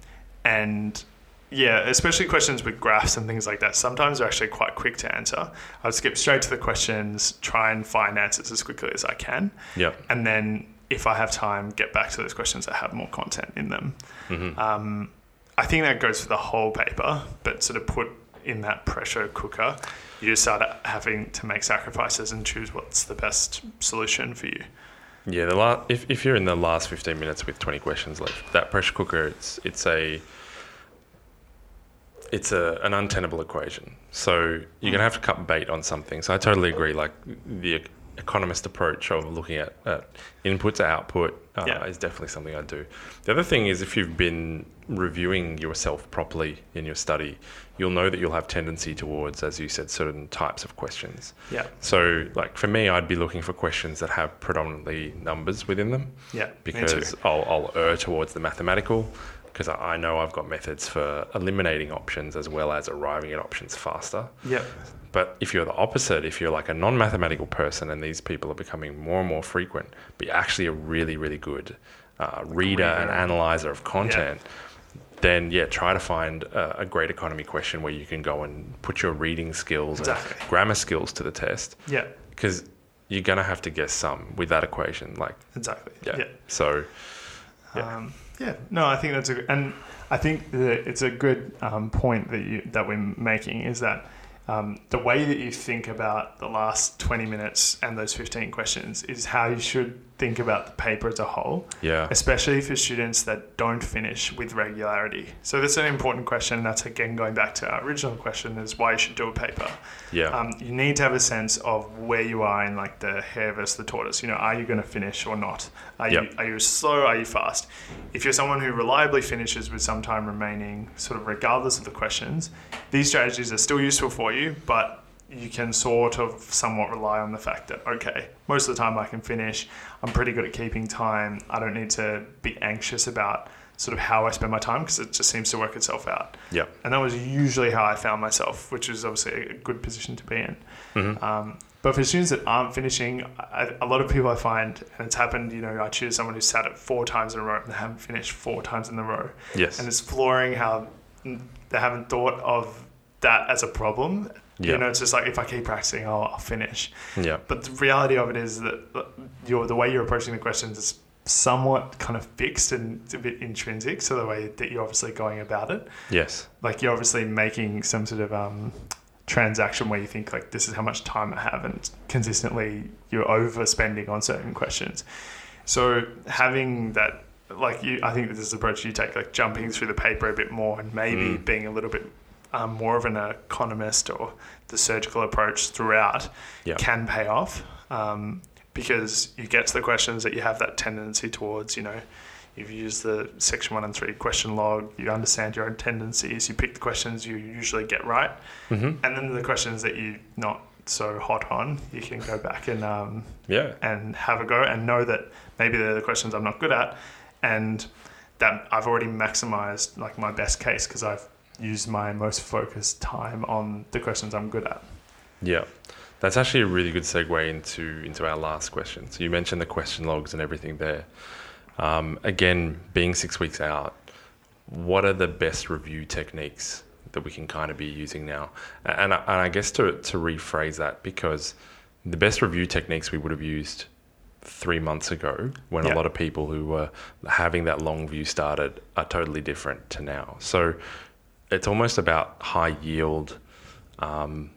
And yeah, especially questions with graphs and things like that. Sometimes they're actually quite quick to answer. I would skip straight to the questions, try and find answers as quickly as I can
Yep.
and then if I have time, get back to those questions that have more content in them.
hmm
Um, I think that goes for the whole paper, but sort of put in that pressure cooker, you just start having to make sacrifices and choose what's the best solution for you.
Yeah, the la- if, if you're in the last 15 minutes with 20 questions left, that pressure cooker, it's it's a it's a an untenable equation. So you're gonna have to cut bait on something. So I totally agree. Like the economist approach of looking at, at input to output uh,
Yeah.
is definitely something I do. The other thing is if you've been reviewing yourself properly in your study, you'll know that you'll have tendency towards, as you said, certain types of questions.
Yeah,
So, like for me, I'd be looking for questions that have predominantly numbers within them
yeah,
because. I'll, I'll err towards the mathematical because I know I've got methods for eliminating options as well as arriving at options faster.
Yeah,
But if you're the opposite, if you're like a non mathematical person and these people are becoming more and more frequent, but you're actually a really, really good uh, reader and analyzer of content, then yeah, try to find a, a great economy question where you can go and put your reading skills
Exactly.
and grammar skills to the test
yeah,
because you're going to have to guess some with that equation. Like,
exactly.
yeah.
yeah.
So, Yeah.
Um, yeah, no, I think that's a and I think that it's a good um, point that you that we're making is that um, the way that you think about the last twenty minutes and those fifteen questions is how you should think about the paper as a whole,
Yeah.
especially for students that don't finish with regularity. So that's an important question. That's again going back to our original question: is why you should do a paper.
Yeah.
Um, you need to have a sense of where you are in like the hare versus the tortoise. You know, are you going to finish or not? Are you are you slow? Are you fast? If you're someone who reliably finishes with some time remaining, sort of regardless of the questions, these strategies are still useful for you, but you can sort of somewhat rely on the fact that okay, most of the time I can finish. I'm pretty good at keeping time. I don't need to be anxious about sort of how I spend my time because it just seems to work itself out.
yeah.
And that was usually how I found myself, which is obviously a good position to be in.
Mhm.
Um, but for students that aren't finishing, I, a lot of people I find, and it's happened, you know, I choose someone who's sat it four times in a row and they haven't finished four times in a row.
Yes.
And it's flooring how they haven't thought of that as a problem.
Yeah.
You know, it's just like if I keep practicing, I'll, I'll finish.
yeah.
But the reality of it is that you're, the way you're approaching the questions is somewhat kind of fixed and a bit intrinsic to the way that you're obviously going about it
Yes.
like you're obviously making some sort of um, transaction where you think like this is how much time I have, and consistently you're overspending on certain questions. So having that, like you, I think this is the approach you take, like jumping through the paper a bit more, and maybe
Mm.
being a little bit um, more of an economist or the surgical approach throughout
Yeah.
can pay off um, because you get to the questions that you have that tendency towards, you know, you've used the section one and three question log, you understand your own tendencies, you pick the questions you usually get right,
Mm-hmm.
and then the questions that you're not so hot on, you can go back and um,
Yeah.
and have a go and know that maybe they're the questions I'm not good at, and that I've already maximized like my best case because I've used my most focused time on the questions I'm good at.
Yeah, that's actually a really good segue into into our last question. So you mentioned the question logs and everything there. Um, again, being six weeks out, what are the best review techniques that we can kind of be using now? And I, and I guess to to rephrase that because the best review techniques we would have used three months ago when
Yeah.
a lot of people who were having that long view started are totally different to now. So it's almost about high yield, um,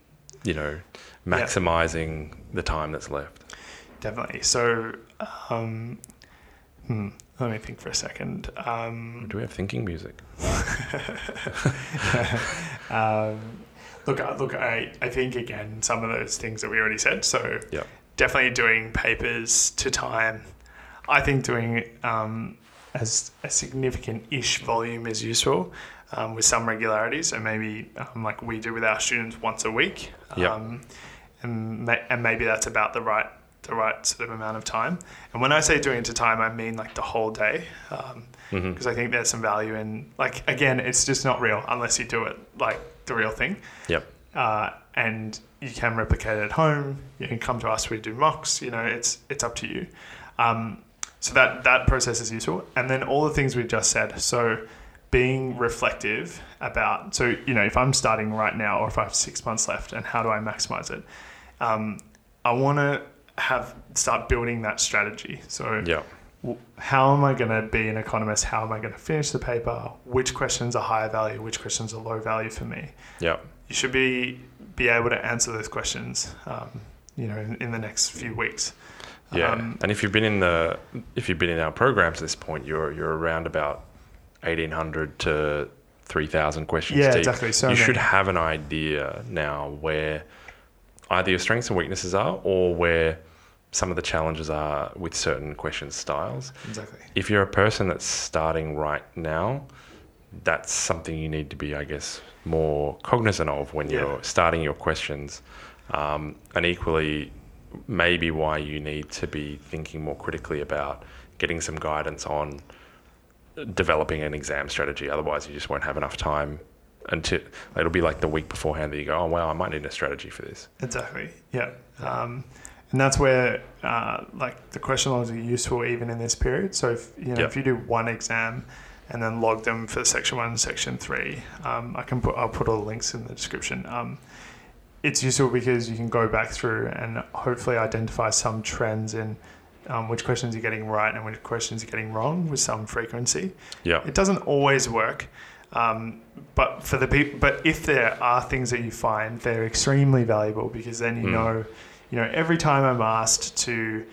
you know, maximizing the time that's left.
Definitely. So, um, hmm, let me think for a second. Um,
Do we have thinking music?
um, look, I- look, I, I think again some of those things that we already said. So
Yeah.
definitely doing papers to time. I think doing um, as a significant-ish volume is useful um, with some regularity. So maybe um, like we do with our students once a week. Um, and, ma- and maybe that's about the right the right sort of amount of time. And when I say doing it to time, I mean like the whole day. Um,
hmm
because I think there's some value in like again, it's just not real unless you do it like the real thing.
Yep.
Uh, and you can replicate it at home. You can come to us. We do mocks. You know, it's it's up to you. Um, so that that process is useful, and then all the things we've just said. So being reflective about so you know if I'm starting right now or if I have six months left, and how do I maximize it? Um, I want to have start building that strategy. So
Yeah.
how am I going to be an economist? How am I going to finish the paper? Which questions are higher value? Which questions are low value for me?
Yeah.
You should be be able to answer those questions, um, you know, in, in the next few weeks.
Yeah.
Um,
and if you've been in the if you've been in our programs at this point, you're you're around about eighteen hundred to three thousand questions
yeah,
deep.
exactly. So
you
many.
should have an idea now where either your strengths and weaknesses are or where some of the challenges are with certain question styles.
exactly.
If you're a person that's starting right now, that's something you need to be, I guess, more cognizant of when
Yeah.
you're starting your questions. Um, and equally, maybe why you need to be thinking more critically about getting some guidance on developing an exam strategy. Otherwise, you just won't have enough time until it'll be like the week beforehand that you go, oh, wow, I might need a strategy for this.
Exactly. Yeah. Um, and that's where uh, like the question logs are useful even in this period. So if you know
Yeah.
if you do one exam and then log them for section one and section three, um, I can put I'll put all the links in the description. Um, it's useful because you can go back through and hopefully identify some trends in um, which questions you're getting right and which questions you're getting wrong with some frequency.
Yeah.
It doesn't always work, um, but for the people, but if there are things that you find, they're extremely valuable because then you
Mm.
know, you know, every time I'm asked to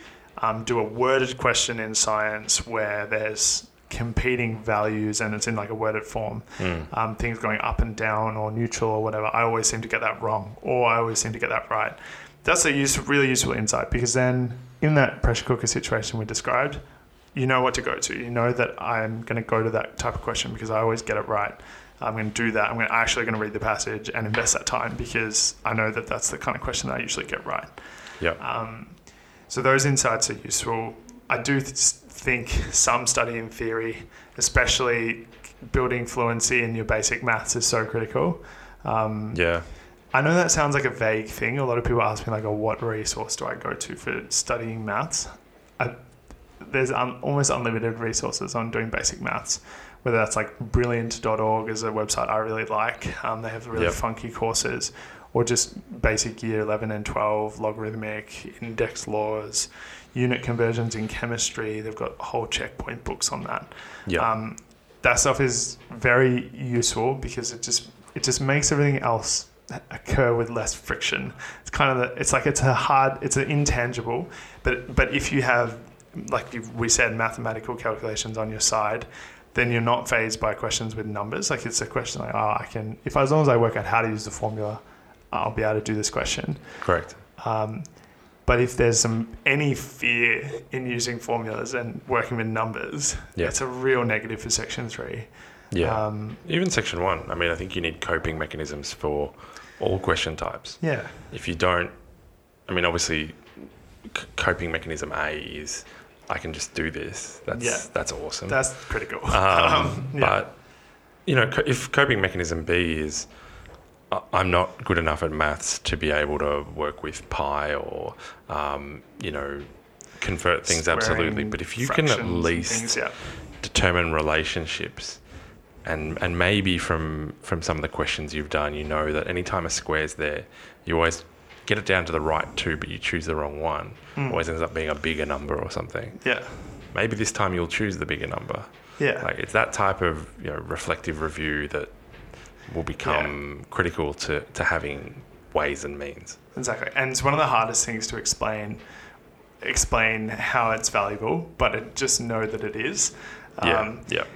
um, do a worded question in science where there's competing values and it's in like a worded form,
Mm.
um, things going up and down or neutral or whatever, I always seem to get that wrong or I always seem to get that right. That's a use, really useful insight because then in that pressure cooker situation we described, you know what to go to. You know that I'm going to go to that type of question because I always get it right. I'm going to do that. I'm going to actually going to read the passage and invest that time because I know that that's the kind of question that I usually get right.
Yeah.
Um, so those insights are useful. I do th- think some study in theory, especially building fluency in your basic maths, is so critical. Um,
Yeah.
I know that sounds like a vague thing. A lot of people ask me like, "Oh, what resource do I go to for studying maths?" I, there's un, almost unlimited resources on doing basic maths. Whether that's like brilliant.org is a website I really like. Um, they have really
Yep.
funky courses, or just basic year 11 and 12 logarithmic, index laws, unit conversions in chemistry. They've got whole checkpoint books on that.
Yeah.
Um, that stuff is very useful because it just it just makes everything else occur with less friction. It's kind of the, it's like it's a hard it's an intangible, but but if you have like we said mathematical calculations on your side, then you're not fazed by questions with numbers. Like it's a question like oh I can if as long as I work out how to use the formula, I'll be able to do this question.
Correct.
Um, but if there's some any fear in using formulas and working with numbers,
Yeah.
it's a real negative for section three.
Yeah.
Um,
Even section one. I mean, I think you need coping mechanisms for all question types.
yeah.
If you don't, I mean, obviously, c- coping mechanism A is I can just do this. That's
Yeah.
that's awesome.
That's critical.
Um,
yeah.
But you know, co- if coping mechanism B is I'm not good enough at maths to be able to work with pi or um, you know convert things absolutely, but if you can at least
things, yeah.
determine relationships and and maybe from from some of the questions you've done you know that anytime a square's there you always get it down to the right two but you choose the wrong one
Mm.
always ends up being a bigger number or something
yeah.
maybe this time you'll choose the bigger number
Yeah.
like it's that type of you know reflective review that will become critical to to having ways and means
Exactly. And it's one of the hardest things to explain explain how it's valuable, but it, just know that it is.
yeah
Um,
yeah
off-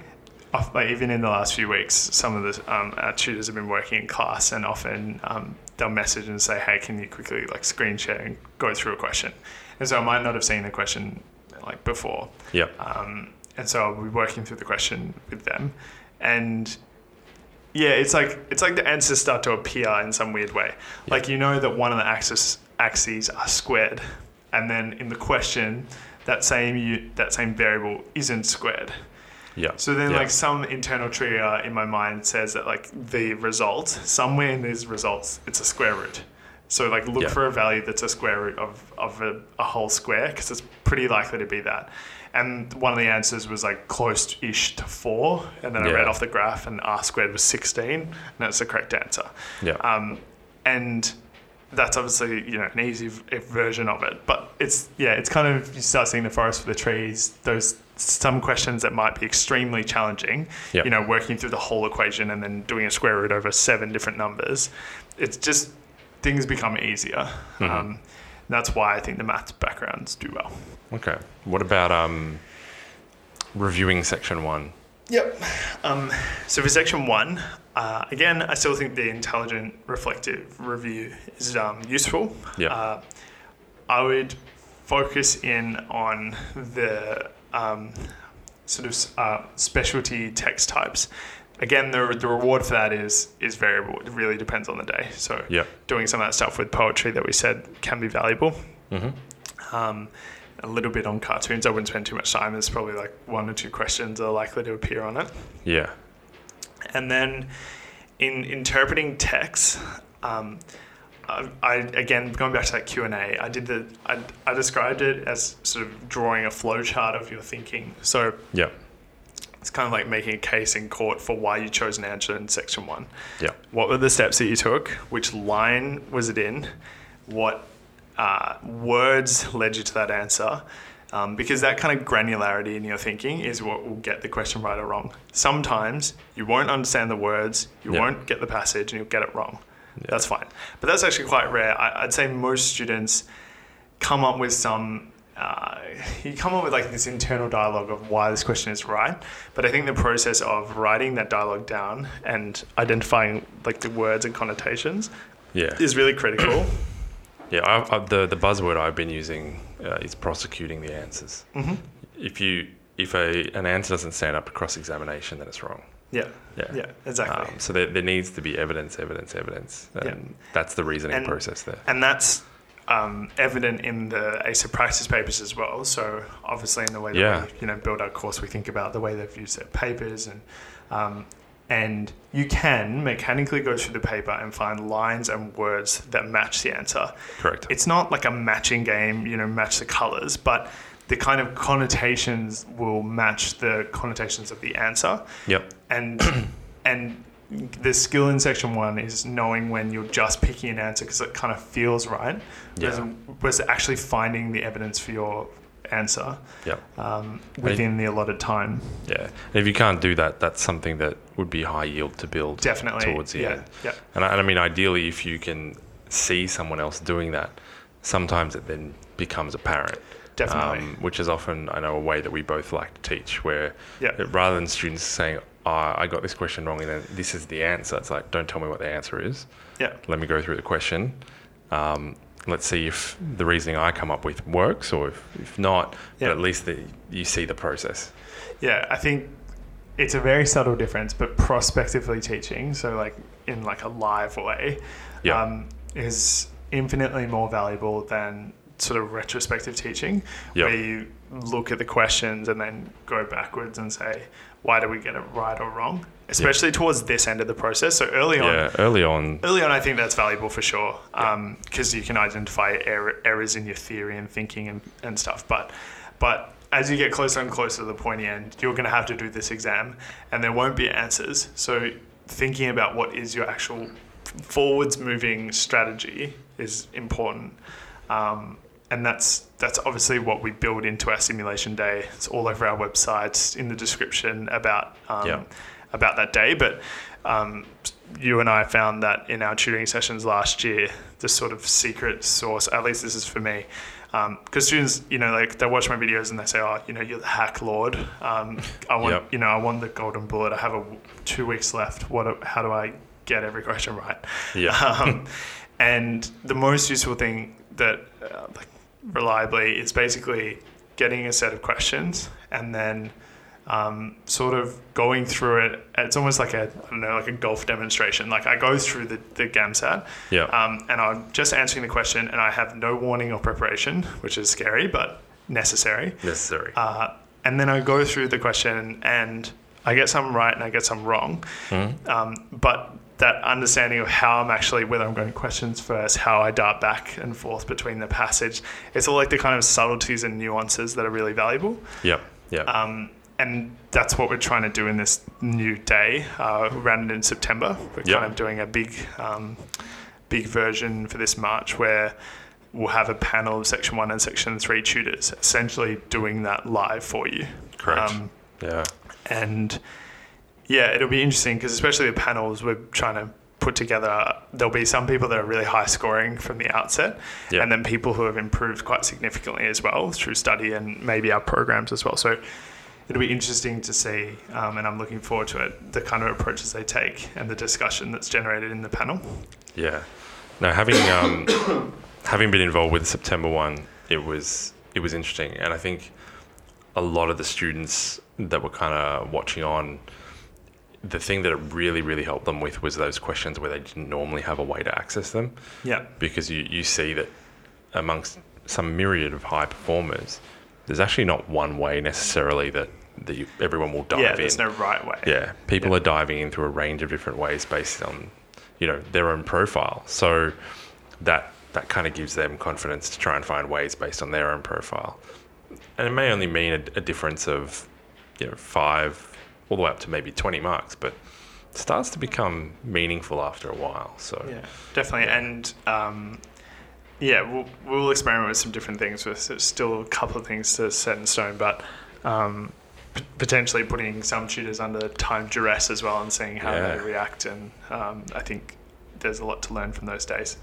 like even in the last few weeks, some of the um, our tutors have been working in class, and often um, they'll message and say, "Hey, can you quickly like screen share and go through a question?" And so I might not have seen the question like before,
yeah
um, and so I'll be working through the question with them, and yeah, it's like it's like the answers start to appear in some weird way. Like you know that one of the axis axes are squared, and then in the question, that same that same variable isn't squared.
Yeah
So then,
yeah.
like some internal trigger in my mind says that like the result somewhere in these results, it's a square root. So like look
Yeah.
for a value that's a square root of of a, a whole square because it's pretty likely to be that. And one of the answers was like close-ish to four, and then I read off the graph, and r squared was sixteen, and that's the correct answer.
yeah
Um, and that's obviously you know an easy v- version of it, but it's yeah, it's kind of you start seeing the forest for the trees. Those some questions that might be extremely challenging,
Yep.
you know, working through the whole equation and then doing a square root over seven different numbers. It's just things become easier.
Mhm.
Um, that's why I think the maths backgrounds do well.
okay what about um reviewing section one
Yep. Um, so for section one, uh, again, I still think the intelligent reflective review is um, useful.
Yeah.
Uh, I would focus in on the um, sort of uh, specialty text types. Again, the, the reward for that is is variable. It really depends on the day. So
yeah
doing some of that stuff with poetry that we said can be valuable.
mm-hmm.
Um, a little bit on cartoons. I wouldn't spend too much time. There's probably like one or two questions that are likely to appear on it.
yeah
And then in interpreting text, um, I, I again going back to that Q and A, I did the I, I described it as sort of drawing a flowchart of your thinking. So
yeah
it's kind of like making a case in court for why you chose an answer in section one.
yeah
What were the steps that you took? Which line was it in? What uh, words led you to that answer? Um, because that kind of granularity in your thinking is what will get the question right or wrong. Sometimes you won't understand the words, you
Yeah.
won't get the passage, and you'll get it wrong. That's fine. But that's actually quite rare. I, I'd say most students come up with some uh, you come up with like this internal dialogue of why this question is right. But I think the process of writing that dialogue down and identifying like the words and connotations
Yeah.
is really critical.
Yeah. I, I, the the buzzword I've been using uh, is prosecuting the answers.
hmm
If you if a an answer doesn't stand up to cross examination, then it's wrong.
Yeah,
Yeah.
yeah, exactly.
Um, so there, there needs to be evidence, evidence, evidence, and
Yeah.
that's the reasoning
And-
process there.
and that's um, evident in the ACER practice papers as well. So obviously, in the way that
Yeah.
we you know build our course, we think about the way they've used their papers, and um, and you can mechanically go through the paper and find lines and words that match the answer.
Correct.
It's not like a matching game, you know, match the colors, but the kind of connotations will match the connotations of the answer
Yep.
and and the skill in section one is knowing when you're just picking an answer because it kind of feels right, whereas,
Yeah.
whereas actually finding the evidence for your answer
Yep.
um, within the allotted time.
Yeah. And if you can't do that, that's something that would be high yield to build
Definitely,
towards the
yeah,
end.
yeah,
And I, and I mean, ideally, if you can see someone else doing that, sometimes it then becomes apparent.
Definitely,
Um, which is often, I know, a way that we both like to teach, where
yeah,
rather than students saying, oh, I got this question wrong and then this is the answer, it's like, don't tell me what the answer is.
yeah,
Let me go through the question. Um, let's see if the reasoning I come up with works or if, if not,
Yeah.
but at least the, you see the process.
yeah. I think it's a very subtle difference, but prospectively teaching, so like in like a live way,
Yeah.
um, is infinitely more valuable than sort of retrospective teaching,
Yep.
where you look at the questions and then go backwards and say, why do we get it right or wrong? Especially towards this end of the process. So early on,
Yeah, early on,
early on, I think that's valuable for sure because you can identify error, errors in your theory and thinking and, and stuff. But but as you get closer and closer to the pointy end, you're going to have to do this exam, and there won't be answers. So thinking about what is your actual forwards moving strategy is important. Um, and that's that's obviously what we build into our simulation day. It's all over our website in the description about um,
Yeah.
about that day. But um, you and I found that in our tutoring sessions last year, the sort of secret source, at least this is for me, because students, you know, like they watch my videos and they say, "Oh, you know, you're the hack lord. Um, I want,
Yep.
you know, I want the golden bullet. I have a two weeks left. What? How do I get every question right?"
yeah,
um, and the most useful thing that uh, like reliably is basically getting a set of questions and then um, sort of going through it. It's almost like a I don't know like a golf demonstration. Like I go through the the GAMSAT
yeah,
um, and I'm just answering the question and I have no warning or preparation, which is scary but necessary.
necessary.
Uh, and then I go through the question and I get some right and I get some wrong.
Mhm.
Um, but that understanding of how I'm actually, whether I'm going questions first, how I dart back and forth between the passage, it's all like the kind of subtleties and nuances that are really valuable.
Yeah, yeah.
Um, and that's what we're trying to do in this new day. Uh, ran in September. We're
Yep.
kind of doing a big, um, big version for this March where we'll have a panel of Section 1 and Section 3 tutors essentially doing that live for you.
correct.
Um,
yeah,
and yeah, it'll be interesting because especially the panels we're trying to put together, there'll be some people that are really high scoring from the outset,
Yeah.
and then people who have improved quite significantly as well through study and maybe our programs as well. So it'll be interesting to see, um, and I'm looking forward to it, the kind of approaches they take and the discussion that's generated in the panel.
yeah. Now having um, having been involved with September one, it was it was interesting, and I think a lot of the students that were kind of watching on. The thing that it really, really helped them with was those questions where they didn't normally have a way to access them.
Yeah,
because you, you see that amongst some myriad of high performers, there's actually not one way necessarily that, that you, everyone will dive
yeah,
in.
there's no right way.
yeah, people
Yeah.
are diving in through a range of different ways based on, you know, their own profile. So that that kind of gives them confidence to try and find ways based on their own profile. And it may only mean a, a difference of, you know, five all the way up to maybe 20 marks, but it starts to become meaningful after a while. So
Yeah, definitely. And um, yeah, we'll, we'll experiment with some different things. There's still a couple of things to set in stone, but um, p- potentially putting some tutors under time duress as well and seeing how
Yeah.
they react. And um, I think there's a lot to learn from those days.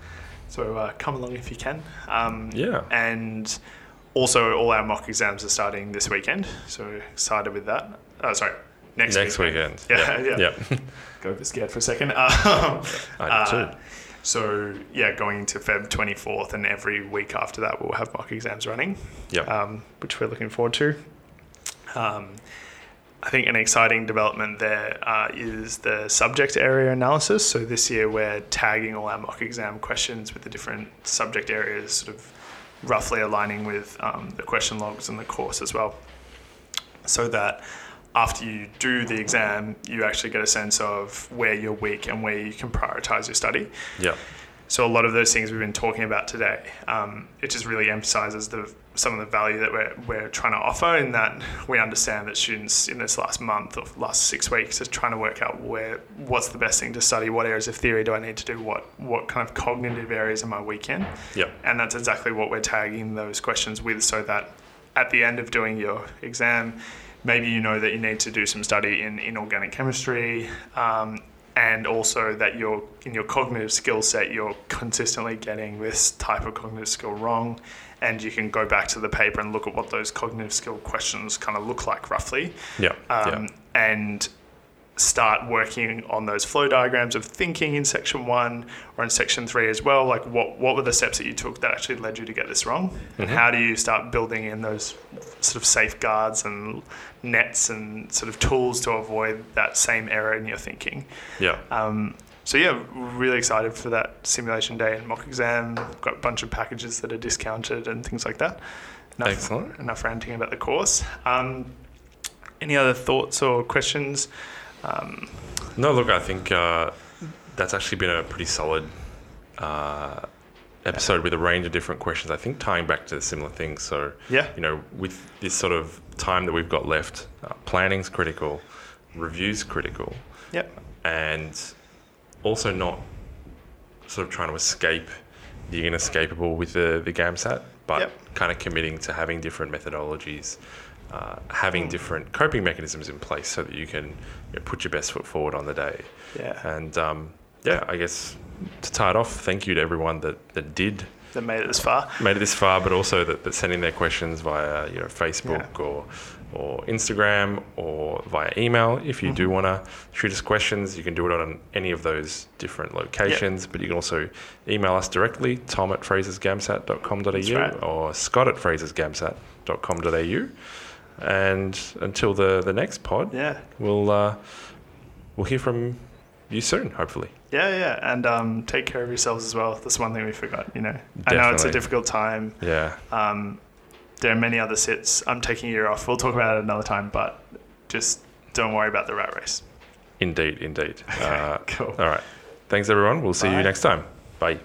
So uh, come along if you can. Um,
yeah.
and also, all our mock exams are starting this weekend, so excited with that. Oh, sorry, next
Next weekend.
Yeah,
Yep.
yeah.
Yep.
Go scared for a second. Um,
I do
uh,
too.
so yeah, going into Feb 24th, and every week after that, we'll have mock exams running,
Yep.
um, which we're looking forward to. Um, I think an exciting development there uh, is the subject area analysis. So this year we're tagging all our mock exam questions with the different subject areas, sort of roughly aligning with um, the question logs in the course as well, so that after you do the exam, you actually get a sense of where you're weak and where you can prioritize your study.
Yep.
So a lot of those things we've been talking about today, um, it just really emphasises the some of the value that we're, we're trying to offer in that we understand that students in this last month or last six weeks are trying to work out where what's the best thing to study, what areas of theory do I need to do, what what kind of cognitive areas am I weak in,
Yep.
and that's exactly what we're tagging those questions with, so that at the end of doing your exam, maybe you know that you need to do some study in inorganic chemistry, um, and also that you're in your cognitive skill set, you're consistently getting this type of cognitive skill wrong, and you can go back to the paper and look at what those cognitive skill questions kind of look like roughly,
Yep.
um,
yep.
and start working on those flow diagrams of thinking in section one or in section three as well. Like, what what were the steps that you took that actually led you to get this wrong, and how do you start building in those sort of safeguards and nets and sort of tools to avoid that same error in your thinking.
Yep.
Um, so yeah, really excited for that simulation day and mock exam. Got a bunch of packages that are discounted and things like that. Enough,
Excellent.
Enough ranting about the course. Um, any other thoughts or questions? Um,
No, look, I think uh, that's actually been a pretty solid uh, episode with a range of different questions. I think tying back to similar things. So,
yeah,
you know, with this sort of time that we've got left, uh, planning's critical, review's critical,
yep,
and also not sort of trying to escape the inescapable with the, the GAMSAT, but
Yep.
kind of committing to having different methodologies, uh, having different coping mechanisms in place so that you can you know, put your best foot forward on the day.
yeah.
And um, yeah, I guess to tie it off, thank you to everyone that, that did
That made it this far.
made it this far, but also that, that sending their questions via you know Facebook or or Instagram or via email. If you
Mm-hmm.
do want to shoot us questions, you can do it on any of those different locations. But you can also email us directly, tom at frasersgamsat.com.au
right.
or scott at frasersgamsat.com.au. And until the, the next pod,
Yeah,
we'll uh, we'll hear from you soon, hopefully.
yeah, yeah. And um, take care of yourselves as well. That's one thing we forgot. You know, I know it's a difficult time.
Yeah.
Um, there are many other sits. I'm taking a year off. We'll talk about it another time, but just don't worry about the rat race.
Indeed, indeed. Uh,
cool.
All right. Thanks, everyone. We'll see
Bye.
you next time. Bye.